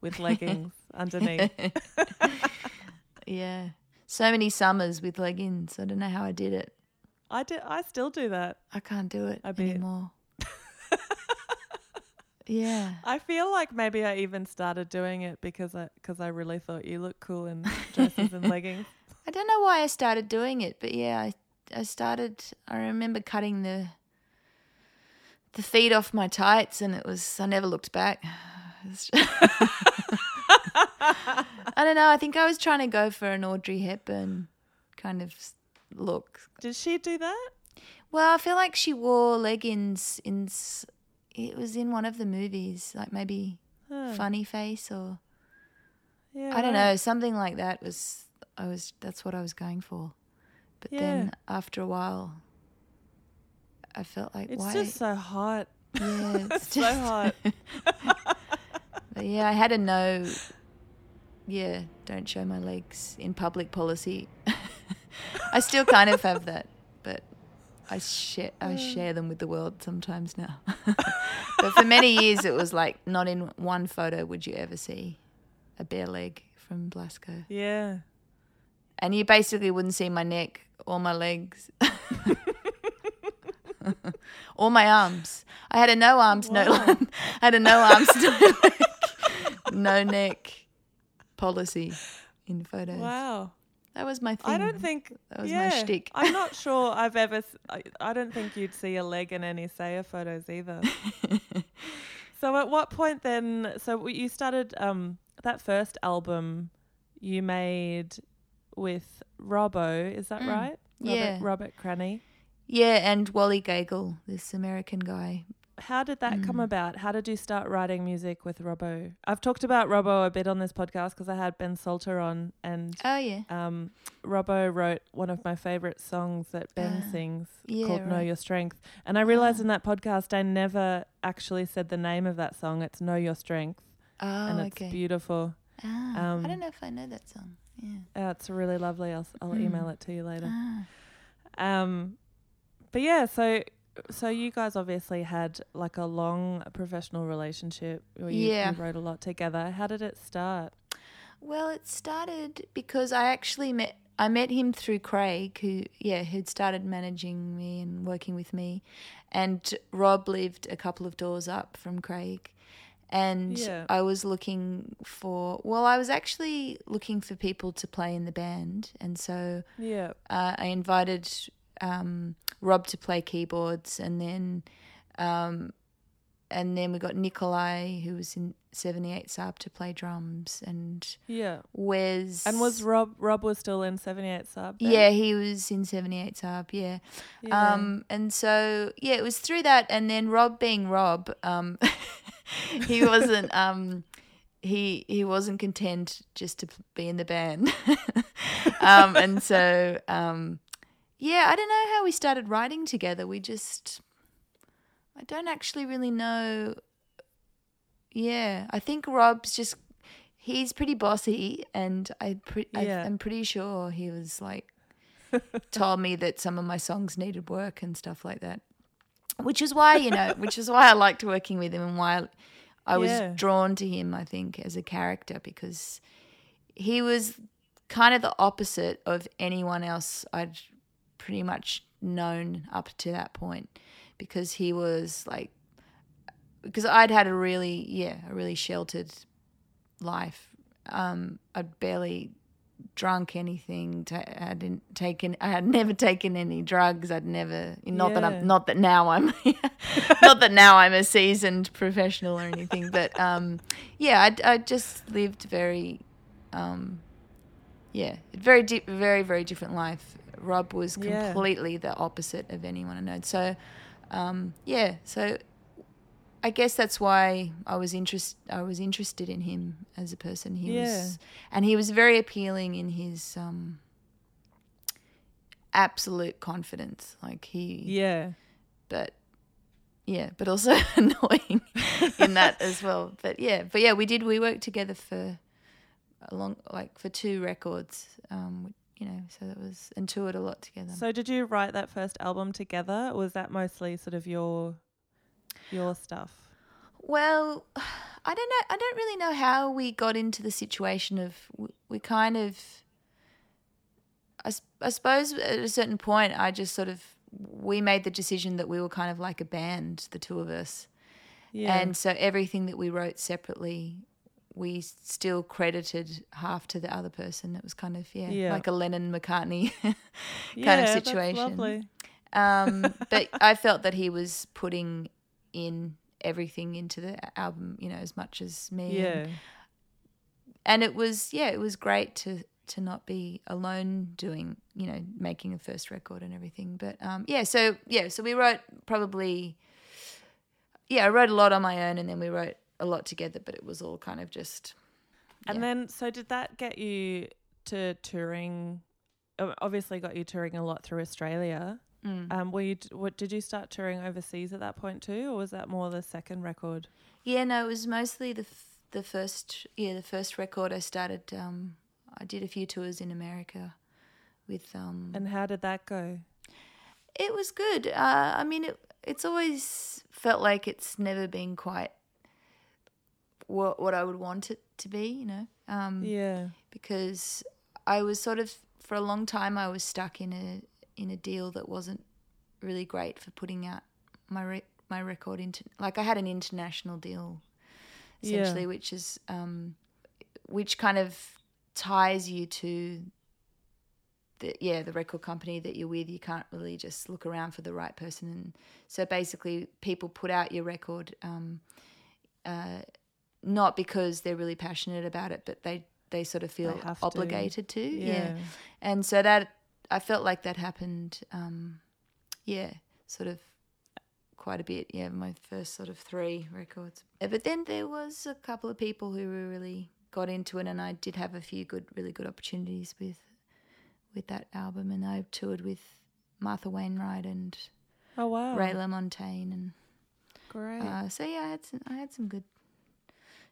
with leggings underneath. yeah. So many summers with leggings. I don't know how I did it. I do, I still do that. I can't do it anymore. yeah. I feel like maybe I even started doing it because I because I really thought you looked cool in dresses and leggings. I don't know why I started doing it, but yeah, I I started. I remember cutting the the feet off my tights, and it was. I never looked back. I don't know. I think I was trying to go for an Audrey Hepburn kind of look. Did she do that? Well, I feel like she wore leggings in. It was in one of the movies, like maybe Huh. Funny Face or Yeah, I don't know, something like that was I was that's what I was going for. But Yeah. then after a while I felt like why It's why just so hot. yeah, it's so just hot. But yeah, I had a no yeah, don't show my legs in public policy. I still kind of have that, but I share I share them with the world sometimes now. but for many years it was like not in one photo would you ever see a bare leg from Blasko. Yeah. and you basically wouldn't see my neck or my legs all my arms. I had a no arms, no Wow. I had a no arms, no leg, no neck policy in photos. Wow. That was my thing. I don't think that was yeah, my shtick. I'm not sure I've ever. I don't think you'd see a leg in any Saya photos either. so at what point then? So you started um that first album you made with Robbo, is that Mm, right? yeah. Robert, Robert Cranny. yeah, and Wally Gagel, this American guy. How did that come Mm. about? How did you start writing music with Robbo? I've talked about Robbo a bit on this podcast because I had Ben Salter on, and Oh yeah, um, Robbo wrote one of my favorite songs that Ben Ah, sings yeah, called "Know. Your Strength." And I realized Ah. in that podcast I never actually said the name of that song. It's "Know Your Strength," oh and it's okay. beautiful. Ah, Um, I don't know if I know that song. Yeah. Uh, it's really lovely. I'll I'll Mm. email it to you later. Ah. Um, but yeah, so so you guys obviously had like a long professional relationship. Where you, Yeah. you wrote a lot together. How did it start? Well, it started because I actually met I met him through Craig, who yeah, who'd started managing me and working with me, and Rob lived a couple of doors up from Craig, and Yeah. I was looking for well, I was actually looking for people to play in the band, and so Yeah. uh, I invited um, Rob to play keyboards, and then um, and then we got Nikolai, who was in seventy eight Saab, to play drums, and Yeah. Wes. And was Rob Rob was still in seventy eight Saab? then? yeah, he was in seventy eight Saab, yeah. Yeah. Um, and so yeah, it was through that, and then Rob being Rob, um, he wasn't um. He, he wasn't content just to be in the band, um, and so um, yeah, I don't know how we started writing together. We just, I don't actually really know. Yeah, I think Rob's just, he's pretty bossy, and I pre- Yeah. I, I'm pretty sure he was like, told me that some of my songs needed work and stuff like that. Which is why, you know, which is why I liked working with him and why I was Yeah. drawn to him, I think, as a character because he was kind of the opposite of anyone else I'd pretty much known up to that point because he was like because I'd had a really yeah a really sheltered life um, I'd barely drunk anything. Ta- I hadn't taken. I had never taken any drugs. I'd never. Not that I'm. Not that now I'm. not that now I'm a seasoned professional or anything. But um, yeah, I I just lived very, um, yeah, very di- very very different life. Rob was Yeah. completely the opposite of anyone I know. So, um, yeah, so I guess that's why I was interest I was interested in him as a person. He Yeah. was and he was very appealing in his um absolute confidence. Like he Yeah. but yeah, but also annoying in that as well. But yeah, but yeah, we did we worked together for a long like for two records. Um you know, so that was and toured a lot together. So did you write that first album together or was that mostly sort of your your stuff? Well, I don't know. I don't really know how we got into the situation of we, we kind of. I suppose at a certain point, I just sort of we made the decision that we were kind of like a band, the two of us, Yeah. and so everything that we wrote separately, we still credited half to the other person. It was kind of yeah, Yeah. like a Lennon McCartney kind yeah, of situation. lovely. Um, but I felt that he was putting in everything into the album, you know, as much as me. Yeah. And, and it was, yeah, it was great to to not be alone doing, you know, making a first record and everything. But um, yeah, so yeah, so we wrote probably, yeah, I wrote a lot on my own, and then we wrote a lot together. But it was all kind of just. And then, so did that get you to touring? Obviously, got you touring a lot through Australia. Mm. Um, were you? What did you start touring overseas at that point too, or was that more the second record? Yeah, no, it was mostly the f- the first yeah the first record I started. Um, I did a few tours in America with um. And how did that go? it was good. Uh, I mean, it it's always felt like it's never been quite what what I would want it to be. You know, um, Yeah. because I was sort of for a long time I was stuck in a in a deal that wasn't really great for putting out my re- my record into like I had an international deal Yeah. essentially which is um which kind of ties you to the yeah the record company that you're with you can't really just look around for the right person and so basically people put out your record um uh not because they're really passionate about it but they they sort of feel have to. obligated to yeah. Yeah. and so that I felt like that happened um yeah sort of quite a bit yeah my first sort of three records but then there was a couple of people who really got into it and I did have a few good really good opportunities with with that album and I toured with Martha Wainwright and Oh wow. Ray LaMontagne and Great. uh, so yeah I had some I had some good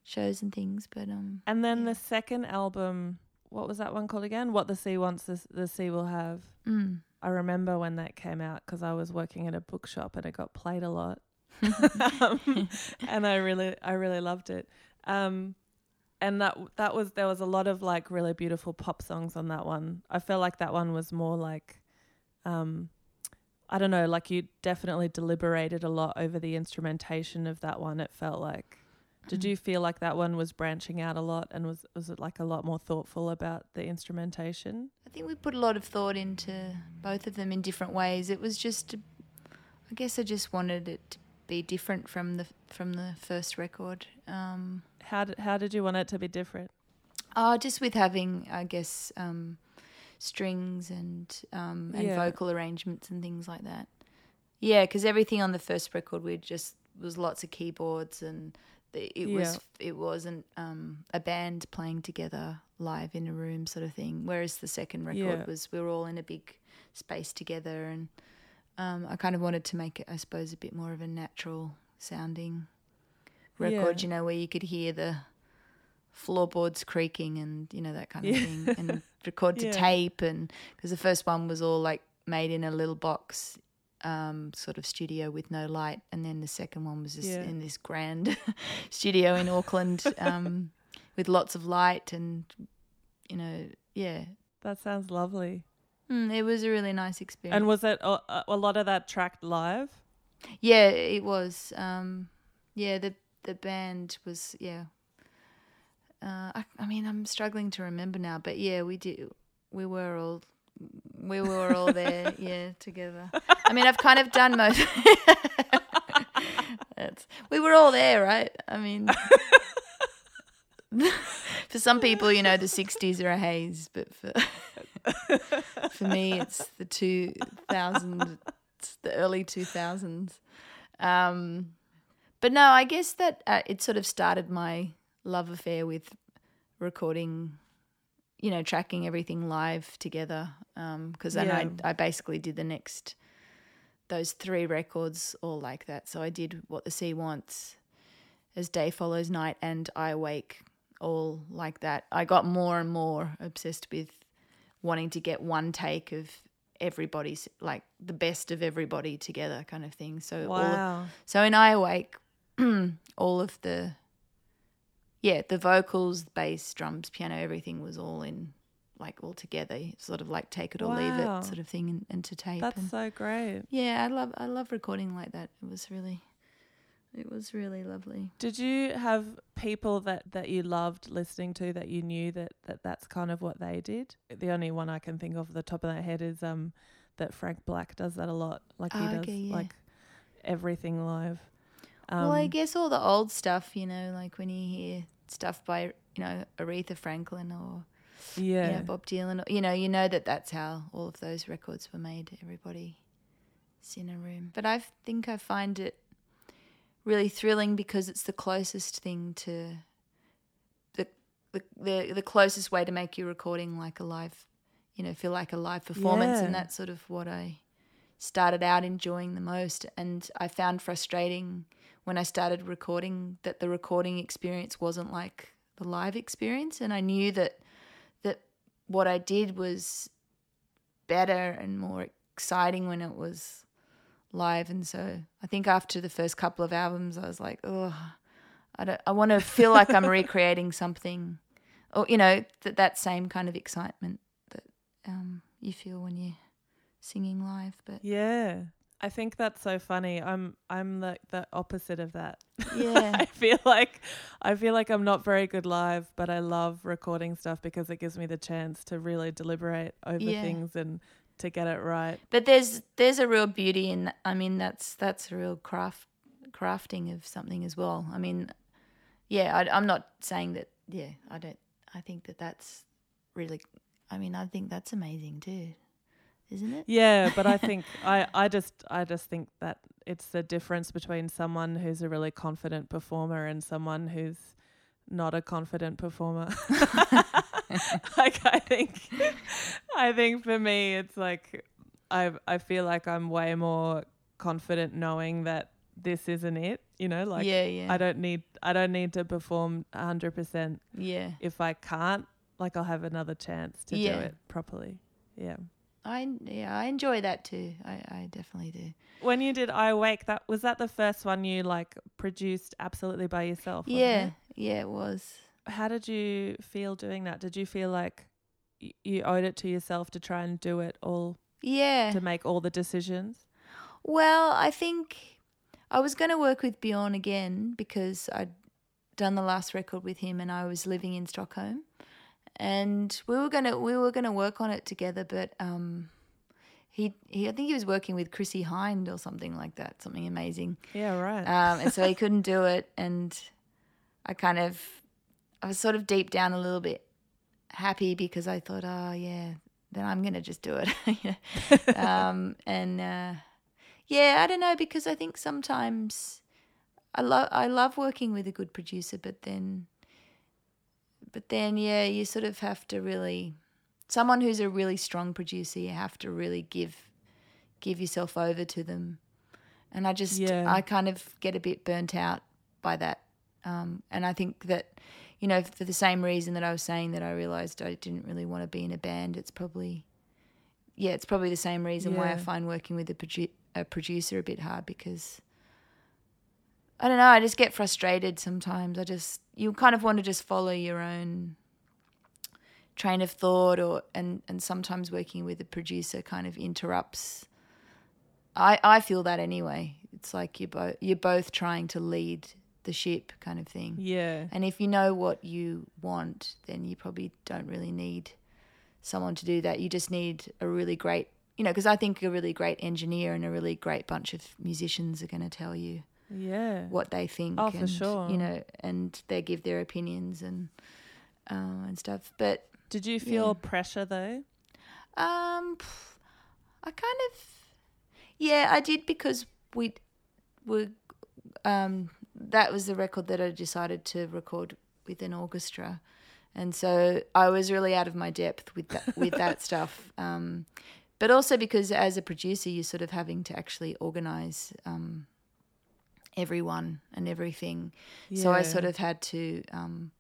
shows and things but um and then yeah. the second album, what was that one called again? What the sea wants, the, the sea will have. mm. I remember when that came out because I was working at a bookshop and it got played a lot, um, and I really, I really loved it. Um, and that that was there was a lot of like really beautiful pop songs on that one. I feel like that one was more like, um, I don't know, like you definitely deliberated a lot over the instrumentation of that one. It felt like. Did Mm. you feel like that one was branching out a lot and was was it like a lot more thoughtful about the instrumentation? I think we put a lot of thought into both of them in different ways. It was just, I guess, I just wanted it to be different from the from the first record. Um, How did how did you want it to be different? oh, just with having, I guess, um, strings and um, and Yeah. vocal arrangements and things like that. Yeah, because everything on the first record we just was lots of keyboards and it was it wasn't um, a band playing together live in a room sort of thing. Whereas the second record Yeah. was we were all in a big space together, and um, I kind of wanted to make it, I suppose, a bit more of a natural sounding record. Yeah. You know, where you could hear the floorboards creaking and you know that kind of Yeah. thing, and record to Yeah. tape, and because the first one was all like made in a little box um, sort of studio with no light, and then the second one was Yeah. in this grand studio in Auckland um, with lots of light, and you know, yeah, That sounds lovely. mm, it was a really nice experience. And was it a, a lot of that tracked live? yeah, it was. Um, yeah, the the band was yeah. Uh, I, I mean, I'm struggling to remember now, but yeah, we did. We were all we were all there, yeah, together. I mean, I've kind of done most. We were all there, right? I mean, for some people, you know, the '60s are a haze, but for for me, it's the 2000s, the early 2000s. Um, but no, I guess that uh, it sort of started my love affair with recording you know, tracking everything live together. Because um, then yeah. I, I basically did the next, those three records all like that. So I did What the Sea Wants, As Day Follows Night, and I Awake all like that. I got more and more obsessed with wanting to get one take of everybody's, like the best of everybody together kind of thing. So, wow. All, so in I Awake, all of the yeah, the vocals, bass, drums, piano, everything was all in like all together, sort of like take it or wow. leave it sort of thing into tape. That's and so great. Yeah, I love I love recording like that. It was really it was really lovely. Did you have people that, that you loved listening to that you knew that, that that's kind of what they did? The only one I can think of at the top of my head is um that Frank Black does that a lot. Like he oh, does yeah. like everything live. Um, well, I um, guess all the old stuff, you know, like when you hear stuff by you know Aretha Franklin or yeah you know, Bob Dylan. Or, You know, you know that that's how all of those records were made. Everybody is in a room, but I think I find it really thrilling because it's the closest thing to the the the, the closest way to make your recording like a live, you know, feel like a live performance, yeah. and that's sort of what I started out enjoying the most, and I found frustrating when I started recording that the recording experience wasn't like the live experience. And I knew that that what I did was better and more exciting when it was live. And so I think after the first couple of albums I was like oh I don't I want to feel like I'm recreating something. Or you know that that same kind of excitement that um, you feel when you're singing live but yeah I think that's so funny. I'm I'm the the opposite of that. Yeah. I feel like I feel like I'm not very good live, but I love recording stuff because it gives me the chance to really deliberate over yeah. things and to get it right. But there's there's a real beauty in I mean that's that's a real craft crafting of something as well. I mean, yeah, I, I'm not saying that. Yeah, I don't. I think that that's really. I mean, I think that's amazing too isn't it? Yeah, but I think I, I just I just think that it's the difference between someone who's a really confident performer and someone who's not a confident performer. like I think I think for me it's like I I feel like I'm way more confident knowing that this isn't it, you know, like yeah, yeah. I don't need I don't need to perform 100%. Yeah. If I can't, like I'll have another chance to yeah. do it properly. Yeah. I yeah, I enjoy that too. I, I definitely do. When you did I Awake, that was that the first one you like produced absolutely by yourself? Yeah, it? yeah, it was. How did you feel doing that? Did you feel like y- you owed it to yourself to try and do it all? Yeah. To make all the decisions. Well, I think I was going to work with Bjorn again because I'd done the last record with him and I was living in Stockholm and we were gonna we were gonna work on it together, but um, he he I think he was working with Chrissie Hynde or something like that, something amazing. Yeah, right. Um, and so he couldn't do it, and I kind of I was sort of deep down a little bit happy because I thought, oh yeah, then I'm gonna just do it. um, and uh, yeah, I don't know because I think sometimes I love I love working with a good producer, but then but then, yeah, you sort of have to really, someone who's a really strong producer, you have to really give give yourself over to them. And I just, yeah. I kind of get a bit burnt out by that. Um, and I think that, you know, for the same reason that I was saying that I realized I didn't really want to be in a band, it's probably, yeah, it's probably the same reason yeah. why I find working with a, produ- a producer a bit hard because I don't know. I just get frustrated sometimes. I just you kind of want to just follow your own train of thought, or and and sometimes working with a producer kind of interrupts. I I feel that anyway. It's like you both you're both trying to lead the ship kind of thing. Yeah. And if you know what you want, then you probably don't really need someone to do that. You just need a really great, you know, because I think a really great engineer and a really great bunch of musicians are going to tell you Yeah. what they think. Oh, for and, sure. You know, and they give their opinions and um, and stuff. But Did you feel Yeah. pressure though? um, I kind of, yeah, I did because we were. Um, that was the record that I decided to record with an orchestra, and so I was really out of my depth with that with that stuff. Um, but also because as a producer, you're sort of having to actually organize um, everyone and everything. So I sort of had to um,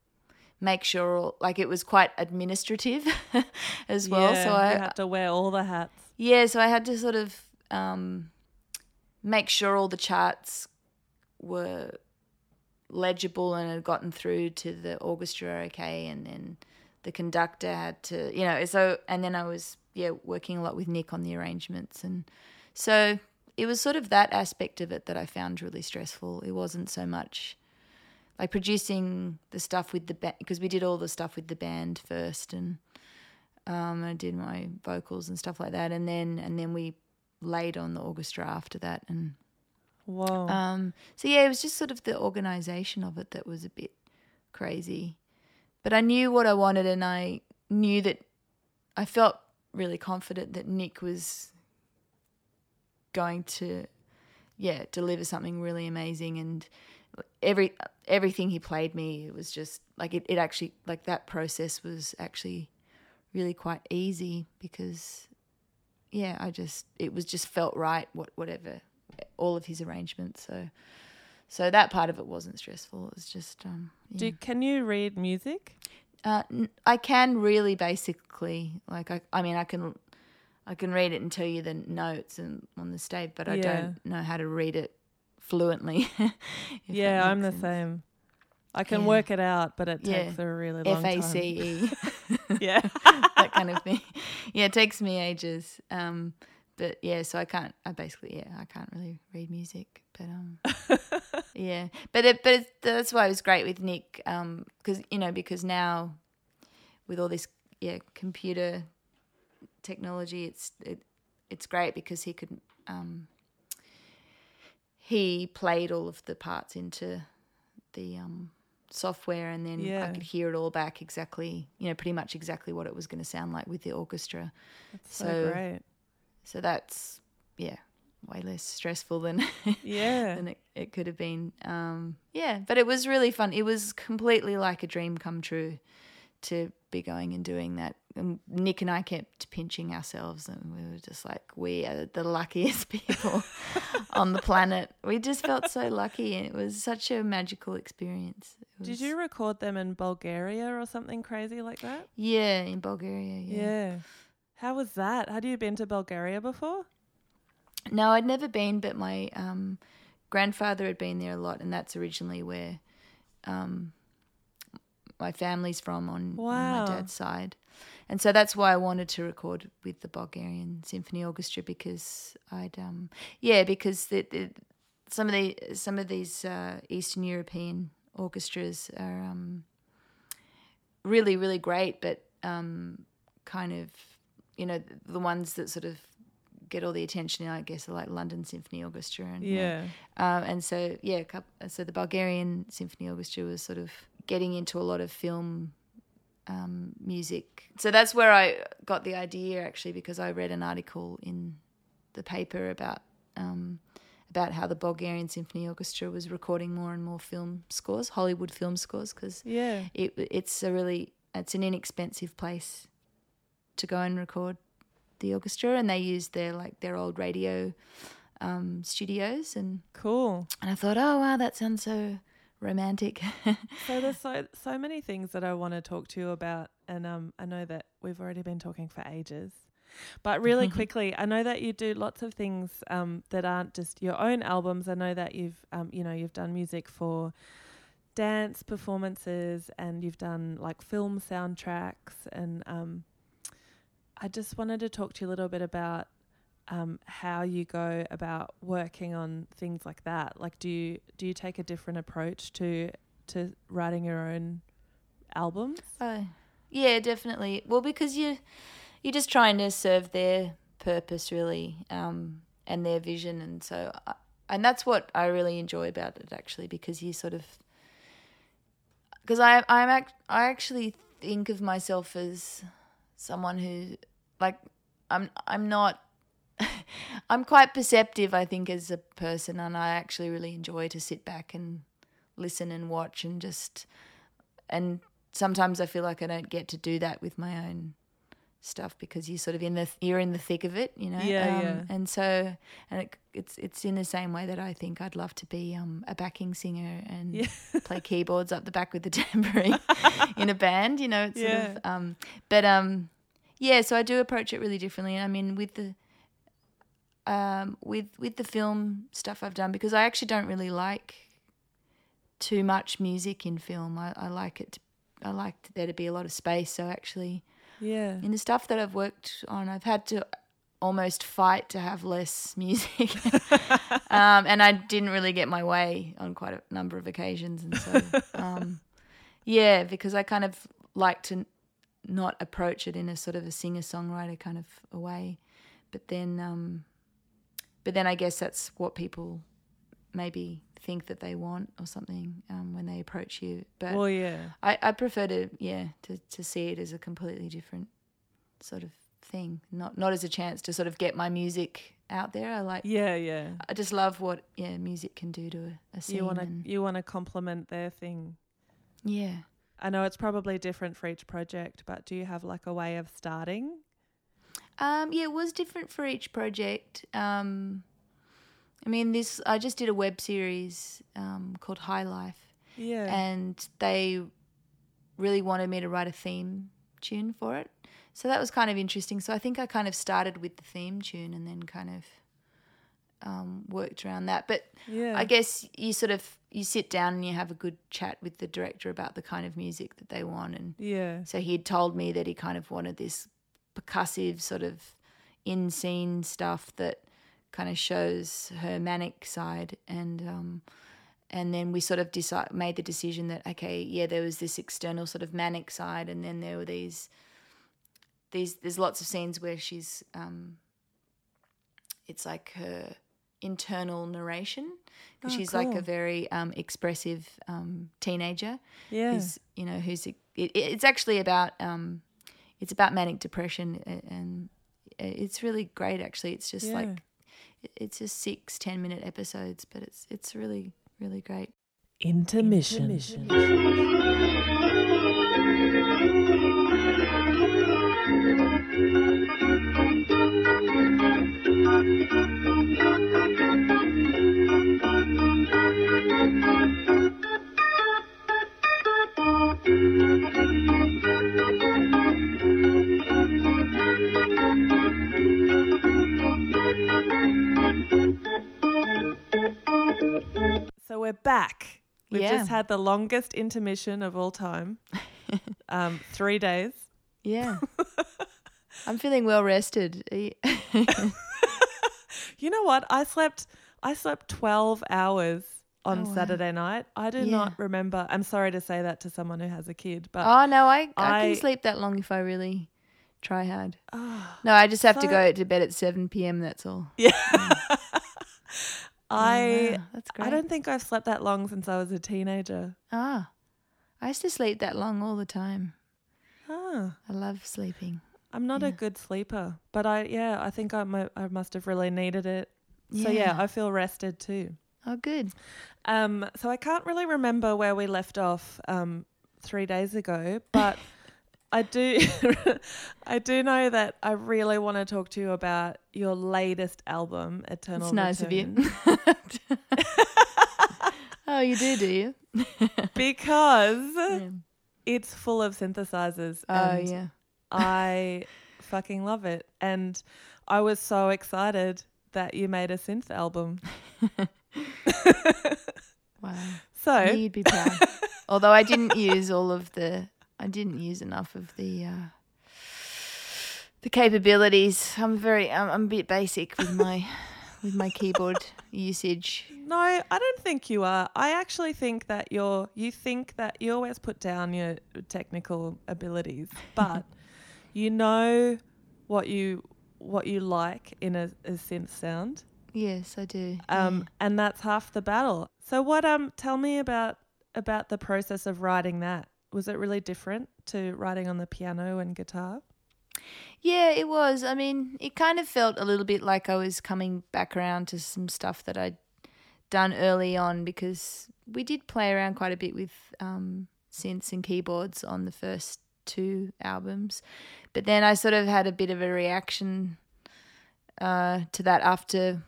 make sure, all, like it was quite administrative as well. Yeah, so I, had to wear all the hats. yeah, so I had to sort of um, make sure all the charts were legible and had gotten through to the orchestra okay, and then the conductor had to, you know, so and then I was yeah working a lot with Nick on the arrangements, and so it was sort of that aspect of it that I found really stressful. It wasn't so much like producing the stuff with the band because we did all the stuff with the band first and um, I did my vocals and stuff like that, and then and then we laid on the orchestra after that, and Whoa. um, so yeah, it was just sort of the organisation of it that was a bit crazy, but I knew what I wanted, and I knew that I felt really confident that Nick was going to, yeah, deliver something really amazing, and every everything he played me, it was just like it, it actually like that process was actually really quite easy because yeah i just it was just felt right what whatever all of his arrangements so so that part of it wasn't stressful it was just um yeah. Do can you read music? uh, i can really basically like I, I mean i can i can read it and tell you the notes and on the stage but i Yeah. don't know how to read it fluently Yeah, I'm the sense. same. I can Yeah. work it out, but it Yeah. takes a really long F time. A C E. Yeah. that kind of thing. Yeah, it takes me ages. Um, but yeah, so I can't. I basically yeah, I can't really read music. But um, yeah, but it, but it, that's why it was great with Nick. Um, because you know because now with all this yeah computer technology, it's it, it's great because he could um. He played all of the parts into the um software and then I could hear it all back exactly, you know, pretty much exactly what it was going to sound like with the orchestra. That's so, So- great. So that's yeah, way less stressful than Yeah. than it, it could have been. Um, yeah, but it was really fun. It was completely like a dream come true to be going and doing that. And Nick and I kept pinching ourselves, and we were just like, we are the luckiest people on the planet. We just felt so lucky, and it was such a magical experience. Was, Did you record them in Bulgaria or something crazy like that? Yeah, in Bulgaria. Yeah. Yeah. How was that? Had you been to Bulgaria before? No, I'd never been, but my um, grandfather had been there a lot, and that's originally where um, my family's from on, on my dad's side. And so that's why I wanted to record with the Bulgarian Symphony Orchestra because I'd um yeah because the, the, some of the some of these uh, Eastern European orchestras are um really really great, but um kind of you know the ones that sort of get all the attention I guess are like London Symphony Orchestra and you know, Yeah. um, and so yeah, so the Bulgarian Symphony Orchestra was sort of getting into a lot of film um, music. So that's where I got the idea actually because I read an article in the paper about um, about how the Bulgarian Symphony Orchestra was recording more and more film scores, Hollywood film scores, because Yeah. it it's a really it's an inexpensive place to go and record the orchestra, and they use their like their old radio um, studios and Cool. and I thought, oh wow, that sounds so romantic. So there's so so many things that I want to talk to you about, and um, I know that we've already been talking for ages. But really quickly, I know that you do lots of things um, that aren't just your own albums. I know that you've um, you know you've done music for dance performances, and you've done like film soundtracks, and um, I just wanted to talk to you a little bit about um, how you go about working on things like that. Like, do you do you take a different approach to to writing your own albums? Oh, yeah, definitely. Well, because you you're just trying to serve their purpose really, um, and their vision, and so I, and that's what I really enjoy about it actually, because you sort of because I I'm act, I actually think of myself as someone who like I'm I'm not I'm quite perceptive I think as a person and I actually really enjoy to sit back and listen and watch and just and sometimes I feel like I don't get to do that with my own stuff because you're sort of in the you're in the thick of it, you know. Yeah, um, yeah. And so, and it, it's it's in the same way that I think I'd love to be um, a backing singer and Yeah. play keyboards up the back with the tambourine in a band, you know. It's Yeah. sort of, um, but um, yeah. So I do approach it really differently. I mean, with the um, with with the film stuff I've done because I actually don't really like too much music in film. I, I like it. To, I like there to be a lot of space. So actually, Yeah. in the stuff that I've worked on, I've had to almost fight to have less music, um, and I didn't really get my way on quite a number of occasions. And so, um, yeah, because I kind of like to not approach it in a sort of a singer songwriter kind of a way, but then, um, but then I guess that's what people maybe think that they want or something um, when they approach you. But Well, yeah. I, I prefer to yeah to, to see it as a completely different sort of thing not not as a chance to sort of get my music out there I like Yeah, yeah. I just love what yeah music can do to a, a scene You want to you want to complement their thing. yeah I know it's probably different for each project, but do you have like a way of starting? Um yeah it was different for each project um I mean this I just did a web series um called High Life Yeah. and they really wanted me to write a theme tune for it. So that was kind of interesting. So I think I kind of started with the theme tune and then kind of um, worked around that. But yeah. I guess you sort of you sit down and you have a good chat with the director about the kind of music that they want. And yeah. so he had told me that he kind of wanted this percussive sort of in scene stuff that kind of shows her manic side and um, and then we sort of decide, made the decision that okay yeah there was this external sort of manic side and then there were these these there's lots of scenes where she's um, it's like her internal narration because Oh, she's like a very um, expressive um, teenager Yeah. who's you know who's it, it's actually about um it's about manic depression and it's really great actually it's just Yeah. like it's just six ten minute episodes but it's it's really really great Intermission. So we're back. We've Yeah. just had the longest intermission of all time. um, three days. yeah i'm feeling well rested you- know what? I slept. I slept twelve hours on Oh, wow. Saturday night. I do Yeah. not remember. I'm sorry to say that to someone who has a kid, but oh no i i, I- can sleep that long if i really try hard Ah, no i just have to So- go to bed at 7 p.m that's all yeah. Oh, I wow, that's great I don't think I've slept that long since I was a teenager. ah i used to sleep that long all the time Ah. i love sleeping I'm not a good sleeper, but I yeah, I think I I must have really needed it. So yeah, I feel rested too. oh good Um, so I can't really remember where we left off um, three days ago, but I do, I do know that I really want to talk to you about your latest album, Eternal. It's nice of you. Oh, you do, do you? because Yeah. it's full of synthesizers. Oh, and yeah. I fucking love it, and I was so excited that you made a synth album. Wow. So You'd be proud. Although I didn't use all of the, I didn't use enough of the, uh, the capabilities. I'm very I'm, I'm a bit basic with my with my keyboard usage. No, I don't think you are. I actually think that you're you think that you always put down your technical abilities, but you know what you what you like in a, a synth sound. Yes, I do. Um, and that's half the battle. So what um tell me about about the process of writing that. Was it really different to writing on the piano and guitar? Yeah, it was. I mean, it kind of felt a little bit like I was coming back around to some stuff that I'd done early on because we did play around quite a bit with um, synths and keyboards on the first two albums. But then I sort of had a bit of a reaction uh, to that after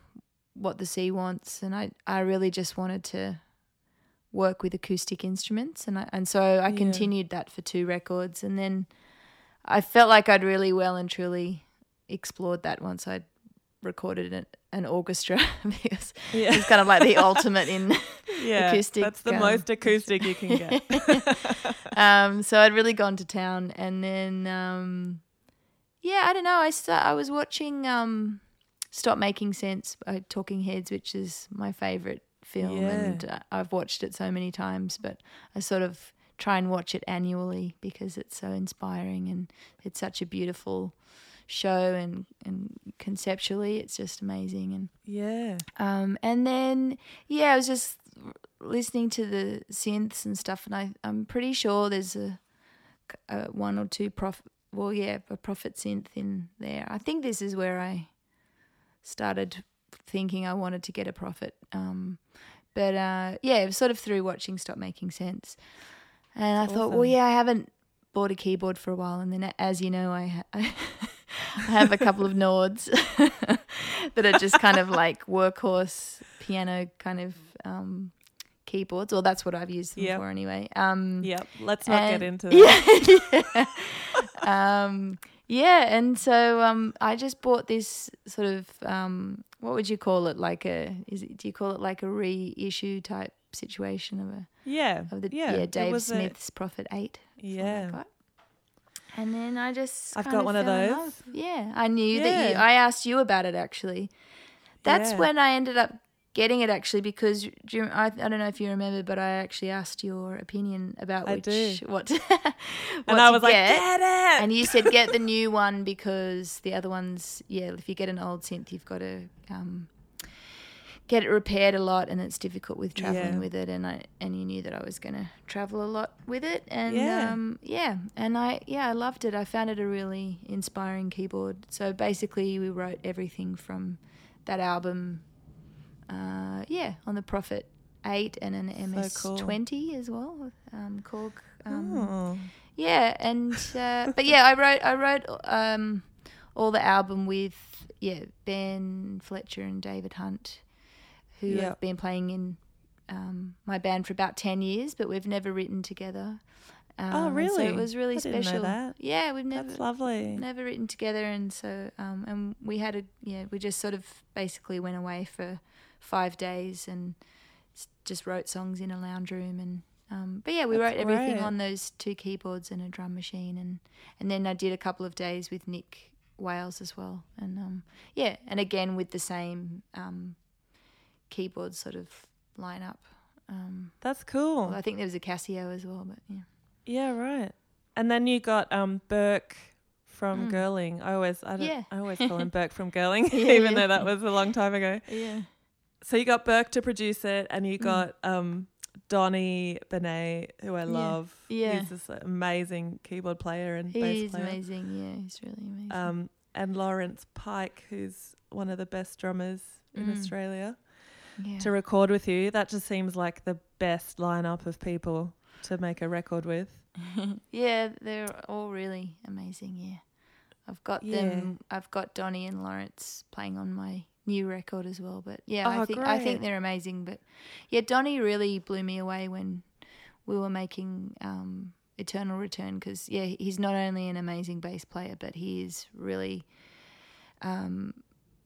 what the sea wants, and I, I really just wanted to work with acoustic instruments, and I, and so I Yeah. continued that for two records, and then I felt like I'd really well and truly explored that once I'd recorded an, an orchestra because Yeah. it's kind of like the ultimate in yeah. acoustic, That's the um, most acoustic you can get. um, so I'd really gone to town, and then um, yeah, I don't know. I sta I was watching um, Stop Making Sense by Talking Heads, which is my favorite film, Yeah. and uh, I've watched it so many times. But I sort of try and watch it annually because it's so inspiring and it's such a beautiful show and and conceptually it's just amazing and yeah. um, and then yeah, I was just listening to the synths and stuff, and I I'm pretty sure there's a, a one or two prof well yeah a Prophet synth in there. I think this is where I started thinking I wanted to get a Prophet. Um, but uh, yeah, it was sort of through watching Stop Making Sense, and I thought, well, yeah, I haven't bought a keyboard for a while, and then as you know, I. ha- I have a couple of Nords that are just kind of like workhorse piano kind of um, keyboards, or that's what I've used them Yep. for anyway. Um, Yep. Let's not get into that. yeah, yeah. um, yeah, and so um, I just bought this sort of um, what would you call it? Like a is it? Do you call it like a reissue type situation of a Yeah. of the yeah. yeah, Dave was a- Smith's Prophet Eight? That's what I yeah. And then I just I've got one of those. Yeah, I knew that you. I asked you about it actually. That's Yeah. when I ended up getting it actually because do you, I, I don't know if you remember, but I actually asked your opinion about I which do. what. And what I to was like, get. get it. And you said get the new one because the other ones, yeah, if you get an old synth, you've got to um, get it repaired a lot, and it's difficult with traveling Yeah. with it. And I and you knew that I was going to travel a lot with it, and Yeah. um, yeah, and I yeah I loved it. I found it a really inspiring keyboard. So basically, we wrote everything from that album, uh, yeah, on the Prophet Eight and an MS cool. Twenty as well, um, Korg. Um, Oh. yeah, and uh, but yeah, I wrote I wrote um, all the album with yeah Ben Fletcher and David Hunt, who Yep. have been playing in um, my band for about ten years, but we've never written together. Um, So really? it was really I special. that. Yeah, we've never That's lovely. never written together, and so um, and we had a yeah we just sort of basically went away for five days and just wrote songs in a lounge room and um, but yeah we That's wrote everything on those two keyboards and a drum machine and and then I did a couple of days with Nick Wales as well and um, yeah and again with the same um, keyboard sort of lineup. Um, That's cool. well, I think there was a Casio as well, but yeah. Yeah, right. And then you got um Burke from Mm. Gerling. I always I don't Yeah. I always call him Burke from Gerling, Yeah, even yeah. though that was a long time ago. Yeah. So you got Burke to produce it and you Mm. got um Donny Benet, who I love. Yeah. He's this amazing keyboard player and He bass is player. amazing. Yeah, he's really amazing. Um and Lawrence Pike, who's one of the best drummers in Mm. Australia, yeah. to record with you. That just seems like the best lineup of people to make a record with. yeah, they're all really amazing. Yeah, I've got them. I've got Donny and Lawrence playing on my new record as well. But yeah, Oh, I think I think they're amazing. But yeah, Donny really blew me away when we were making um, Eternal Return because yeah, he's not only an amazing bass player, but he is really, um,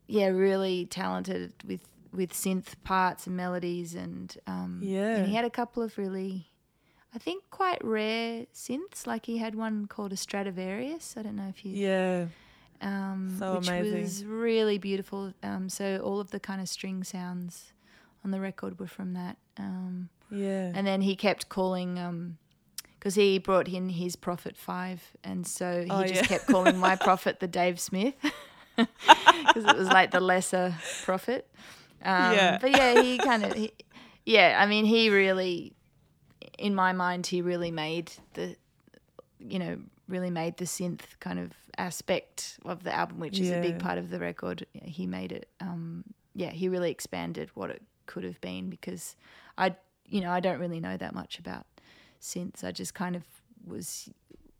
yeah, really talented with with synth parts and melodies and um, Yeah. and he had a couple of really I think quite rare synths. Like he had one called a Stradivarius. I don't know if you. Yeah. Um, So which amazing. was really beautiful. Um, so all of the kind of string sounds on the record were from that. Um, Yeah. and then he kept calling because he brought in his Prophet Five, and so he Oh, just yeah. kept calling my Prophet the Dave Smith because it was like the lesser Prophet. Um, Yeah. But yeah, he kind of, yeah. I mean, he really, in my mind, he really made the, you know, really made the synth kind of aspect of the album, which is a big part of the record. He made it. Um, yeah, he really expanded what it could have been because I, you know, I don't really know that much about synths. I just kind of was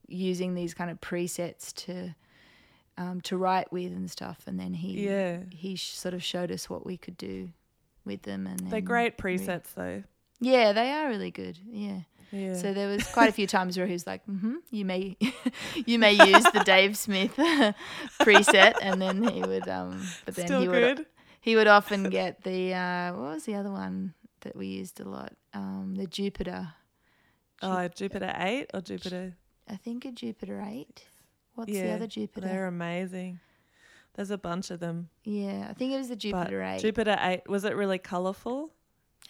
using these kind of presets to um, to write with and stuff, and then he Yeah. he sh- sort of showed us what we could do with them, and They're great we- presets though. yeah, they are really good. Yeah. Yeah. So there was quite a few times where he was like, mm-hmm, "You may, you may use the Dave Smith preset," and then he would, um, but then Still he would, good. he would often get the uh, what was the other one that we used a lot? Um, the Jupiter. Oh, Jupiter 8 or Jupiter? I think a Jupiter eight. What's the other Jupiter? They're amazing. There's a bunch of them. Yeah, I think it was the Jupiter eight. Jupiter 8, was it really colourful?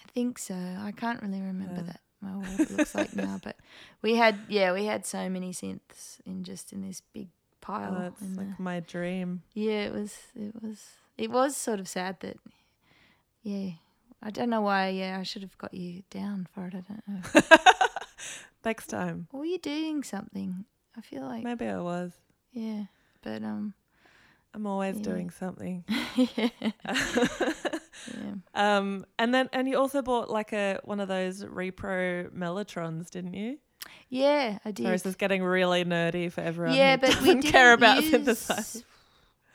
I think so. I can't really remember Yeah. that. Well, what it looks like now, but we had yeah, we had so many synths in just in this big pile. Oh, it's in the- like my dream. Yeah, it was. It was. It was sort of sad that. Yeah, I don't know why. Yeah, I should have got you down for it. I don't know. Next time. Were you doing something? I feel like Maybe I was. yeah, but um, I'm always Yeah. doing something. yeah, yeah. um, and then and you also bought like a one of those repro mellotrons, didn't you? Yeah, I did. This is getting really nerdy for everyone. yeah, who but we didn't care about use, synthesizers.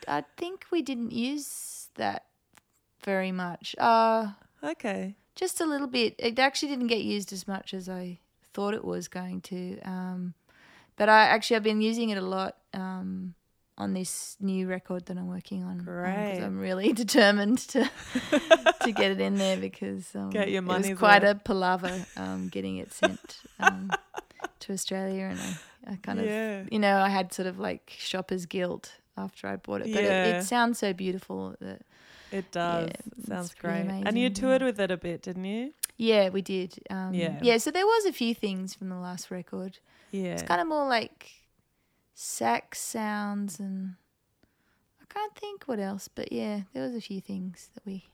I think we didn't use that very much. Uh Okay. just a little bit. It actually didn't get used as much as I thought it was going to. Um, but I actually I've been using it a lot um, on this new record that I'm working on. um, Great. I'm really determined to to get it in there because um, Get your it was quite worth. a palaver um, getting it sent um, to Australia, and I, I kind of you know I had sort of like shopper's guilt after I bought it, but it, Yeah. it sounds so beautiful that It does. Yeah, It Sounds great. And you toured with it a bit, didn't you? yeah, we did. Um, Yeah. yeah. So there was a few things from the last record. Yeah. It's kind of more like sax sounds and I can't think what else, but yeah, there was a few things that we.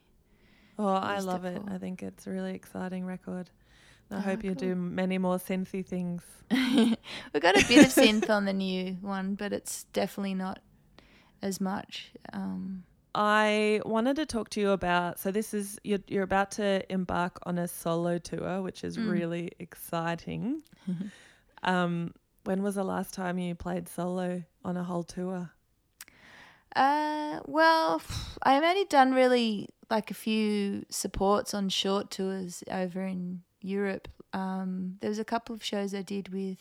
oh, I love it. I think it's a really exciting record. I Ah, hope you do many more synthy things. we got a bit of synth on the new one, but it's definitely not as much. Um, I wanted to talk to you about. So this is you're you're about to embark on a solo tour, which is Mm. really exciting. um, when was the last time you played solo on a whole tour? Uh, well, I've only done really like a few supports on short tours over in Europe. Um, there was a couple of shows I did with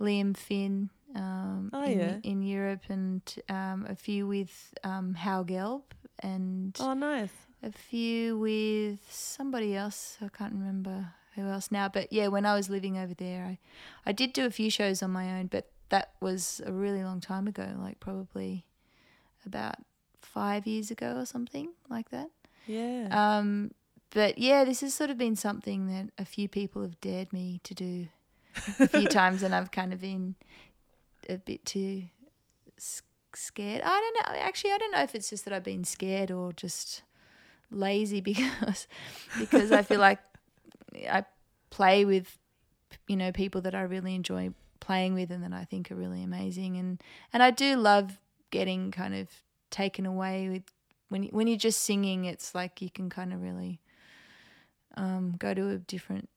Liam Finn um, Oh, in, yeah. in Europe and um, a few with um, Hal Gelb and Oh, nice. a few with somebody else. I can't remember who else now. But yeah, when I was living over there, I, I did do a few shows on my own, but that was a really long time ago, like probably about five years ago or something like that. Yeah. Um, but yeah, this has sort of been something that a few people have dared me to do a few times, and I've kind of been a bit too scared. I don't know. Actually, I don't know if it's just that I've been scared or just lazy because because I feel like I play with you know people that I really enjoy playing with and that I think are really amazing. And and I do love getting kind of taken away with when when you're just singing it's like you can kind of really um, go to a different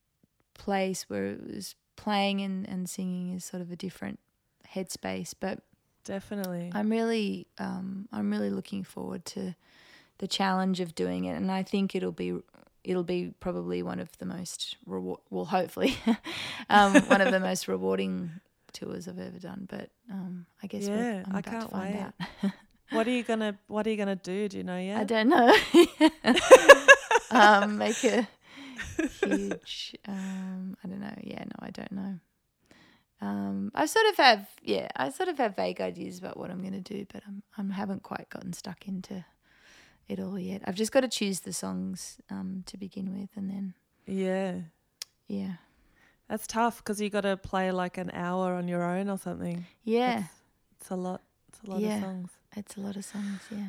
place where it was playing and, and singing is sort of a different headspace. But Definitely. I'm really um, I'm really looking forward to the challenge of doing it, and I think it'll be it'll be probably one of the most reward well hopefully um, one of the most rewarding tours I've ever done. But um, I guess we're, Yeah, I'm I about can't to find wait. out. what are you gonna What are you gonna do? Do you know yet? I don't know. um, make a huge. Um, I don't know. Yeah, no, I don't know. Um, I sort of have, yeah, I sort of have vague ideas about what I'm going to do, but I'm, I'm haven't quite gotten stuck into it all yet. I've just got to choose the songs um, to begin with, and then Yeah. yeah, That's tough because you got to play like an hour on your own or something. yeah, It's, it's a lot. It's a lot Yeah. of songs. it's a lot of songs. Yeah,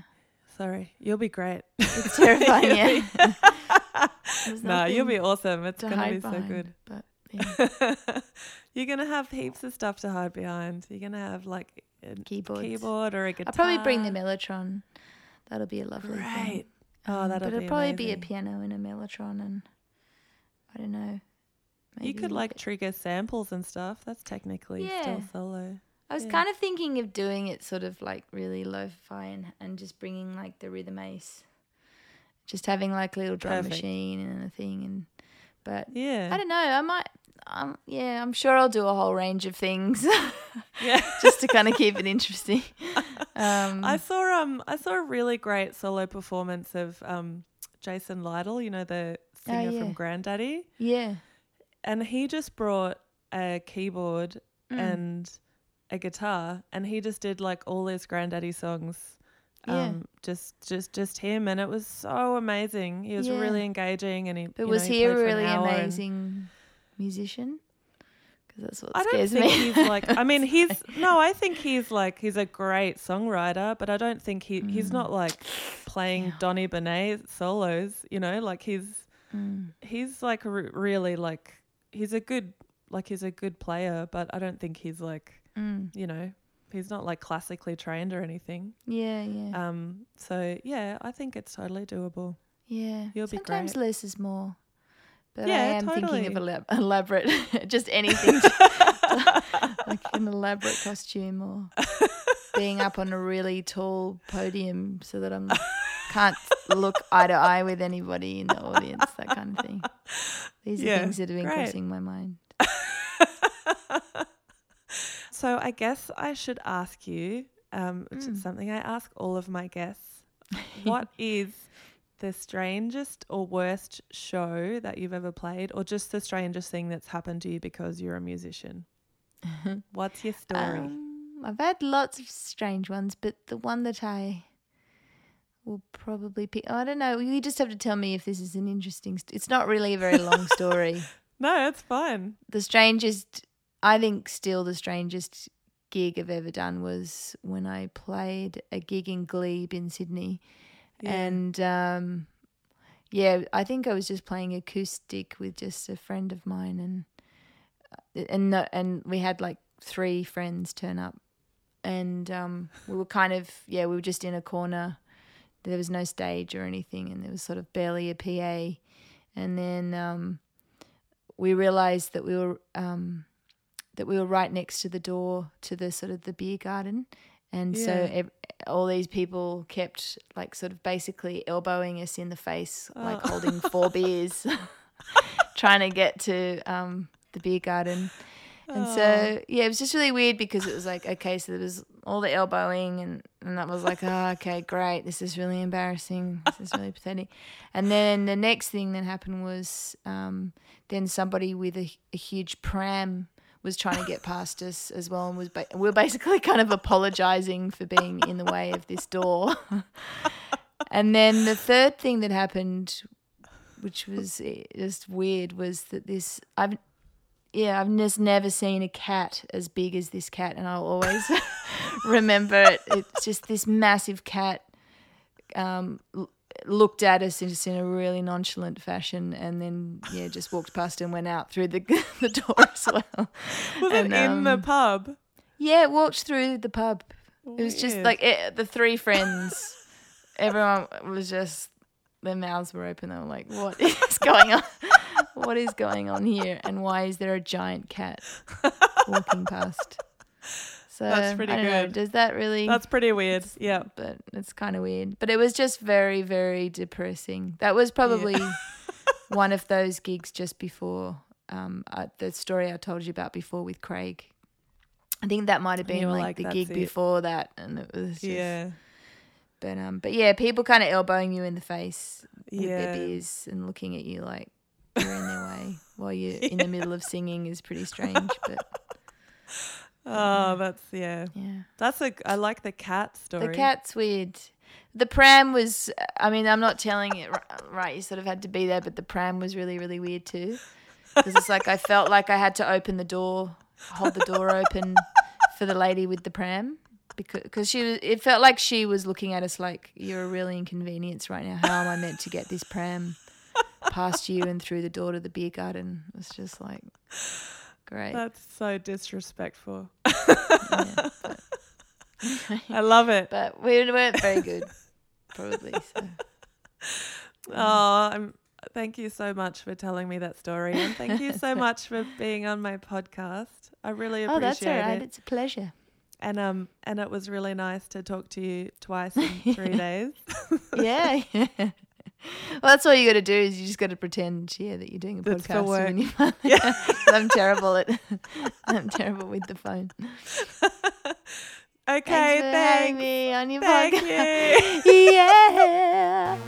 Sorry. You'll be great. it's terrifying. yeah, no, you'll be awesome. It's to going to hide be so good. But yeah, You're going to have heaps of stuff to hide behind. You're going to have like a keyboards. keyboard or a guitar. I'll probably bring the Mellotron. That'll be a lovely thing. Great. Oh, Um, that'll but it'll be probably be a piano and a mellotron, and I don't know. You could like trigger samples and stuff. That's technically still solo. I was yeah. kind of thinking of doing it sort of like really lo-fi and, and just bringing like the rhythm ace, just having like a little drum Perfect. machine and a thing, and but Yeah. I don't know. I might. Um, yeah, I'm sure I'll do a whole range of things yeah. just to kind of keep it interesting. Um, I saw um I saw a really great solo performance of um Jason Lytle, you know the singer Oh, yeah. from Grandaddy, yeah, and he just brought a keyboard Mm. and a guitar, and he just did like all his Grandaddy songs. Yeah. Um, just, just, just him, and it was so amazing. He was Yeah. really engaging, and he. but you was know, he a played for an really amazing musician? Because that's what I don't scares think me. he's like. I mean, he's no. I think he's like he's a great songwriter, but I don't think he he's not like playing Mm. Yeah. Donny Benet solos. You know, like he's Mm. he's like re- really like he's a good like he's a good player, but I don't think he's like Mm. you know he's not like classically trained or anything. Yeah, yeah. Um. So yeah, I think it's totally doable. Yeah. You'll be Sometimes great. less is more. But I Yeah, am thinking of totally. elab- elaborate, just anything, to- like an elaborate costume or being up on a really tall podium so that I'm can't look eye to eye with anybody in the audience, that kind of thing. These are Yeah, things that have been great. crossing my mind. So I guess I should ask you, um, which Mm. is something I ask all of my guests. What is the strangest or worst show that you've ever played, or just the strangest thing that's happened to you because you're a musician? What's your story? Um, I've had lots of strange ones, but the one that I will probably pick, I don't know. You just have to tell me if this is an interesting. St- it's not really a very long story. no, it's fine. the strangest, I think, still the strangest gig I've ever done was when I played a gig in Glebe in Sydney, And um, yeah, I think I was just playing acoustic with just a friend of mine, and uh, and no, and we had like three friends turn up, and um, we were kind of yeah, we were just in a corner. There was no stage or anything, and there was sort of barely a PA, and then um, we realized that we were um, that we were right next to the door to the sort of the beer garden, and so Yeah. ev- all these people kept like sort of basically elbowing us in the face, like Oh. holding four beers, trying to get to um, the beer garden. And Oh. so yeah, it was just really weird because it was like okay, so there was all the elbowing and and that was like oh okay great, this is really embarrassing, this is really pathetic. And then the next thing that happened was um, then somebody with a, a huge pram was trying to get past us as well, and was ba- we were basically kind of apologizing for being in the way of this door. and then the third thing that happened, which was eh, just weird, was that this I've yeah, I've just never seen a cat as big as this cat, and I'll always remember it. It's just this massive cat um, looked at us in just in a really nonchalant fashion, and then yeah, just walked past and went out through the the door as well. Was and, it in the um, pub? Yeah, walked through the pub. It was just like it, the three friends. everyone was just their mouths were open. They were like, "What is going on? what is going on here? And why is there a giant cat walking past?" So That's pretty I don't know, good. Does that really? That's pretty weird. Yeah. but it's kind of weird. But it was just very, very depressing. That was probably one of those gigs just before um, uh, the story I told you about before with Craig. I think that might have been like, like, the gig it." before that, and it was just, Yeah. But um, but yeah, people kind of elbowing you in the face with their Yeah. beers and looking at you like you're in their way while you're in the middle of singing is pretty strange. But Oh, mm-hmm. that's yeah. Yeah. That's a. I like the cat story. The cat's weird. The pram was, I mean, I'm not telling it uh, right. You sort of had to be there, but the pram was really, really weird too. Because it's like I felt like I had to open the door, hold the door open for the lady with the pram. Because cause she was, it felt like she was looking at us like, you're a really inconvenience right now. How am I meant to get this pram past you and through the door to the beer garden? It was just like, great. That's so disrespectful. Yeah, I love it. but we weren't very good, probably. So. Oh, I'm. Thank you so much for telling me that story, and thank you so much for being on my podcast. I really Oh, appreciate that's all right. it. It's a pleasure. And um, and it was really nice to talk to you twice in three days. yeah. Well, that's all you got to do is you just got to pretend, yeah, that you're doing a That's for podcast. work. When you Yeah. I'm terrible at, I'm terrible with the phone. Okay, Thanks thanks. me on your Thank podcast. you. yeah.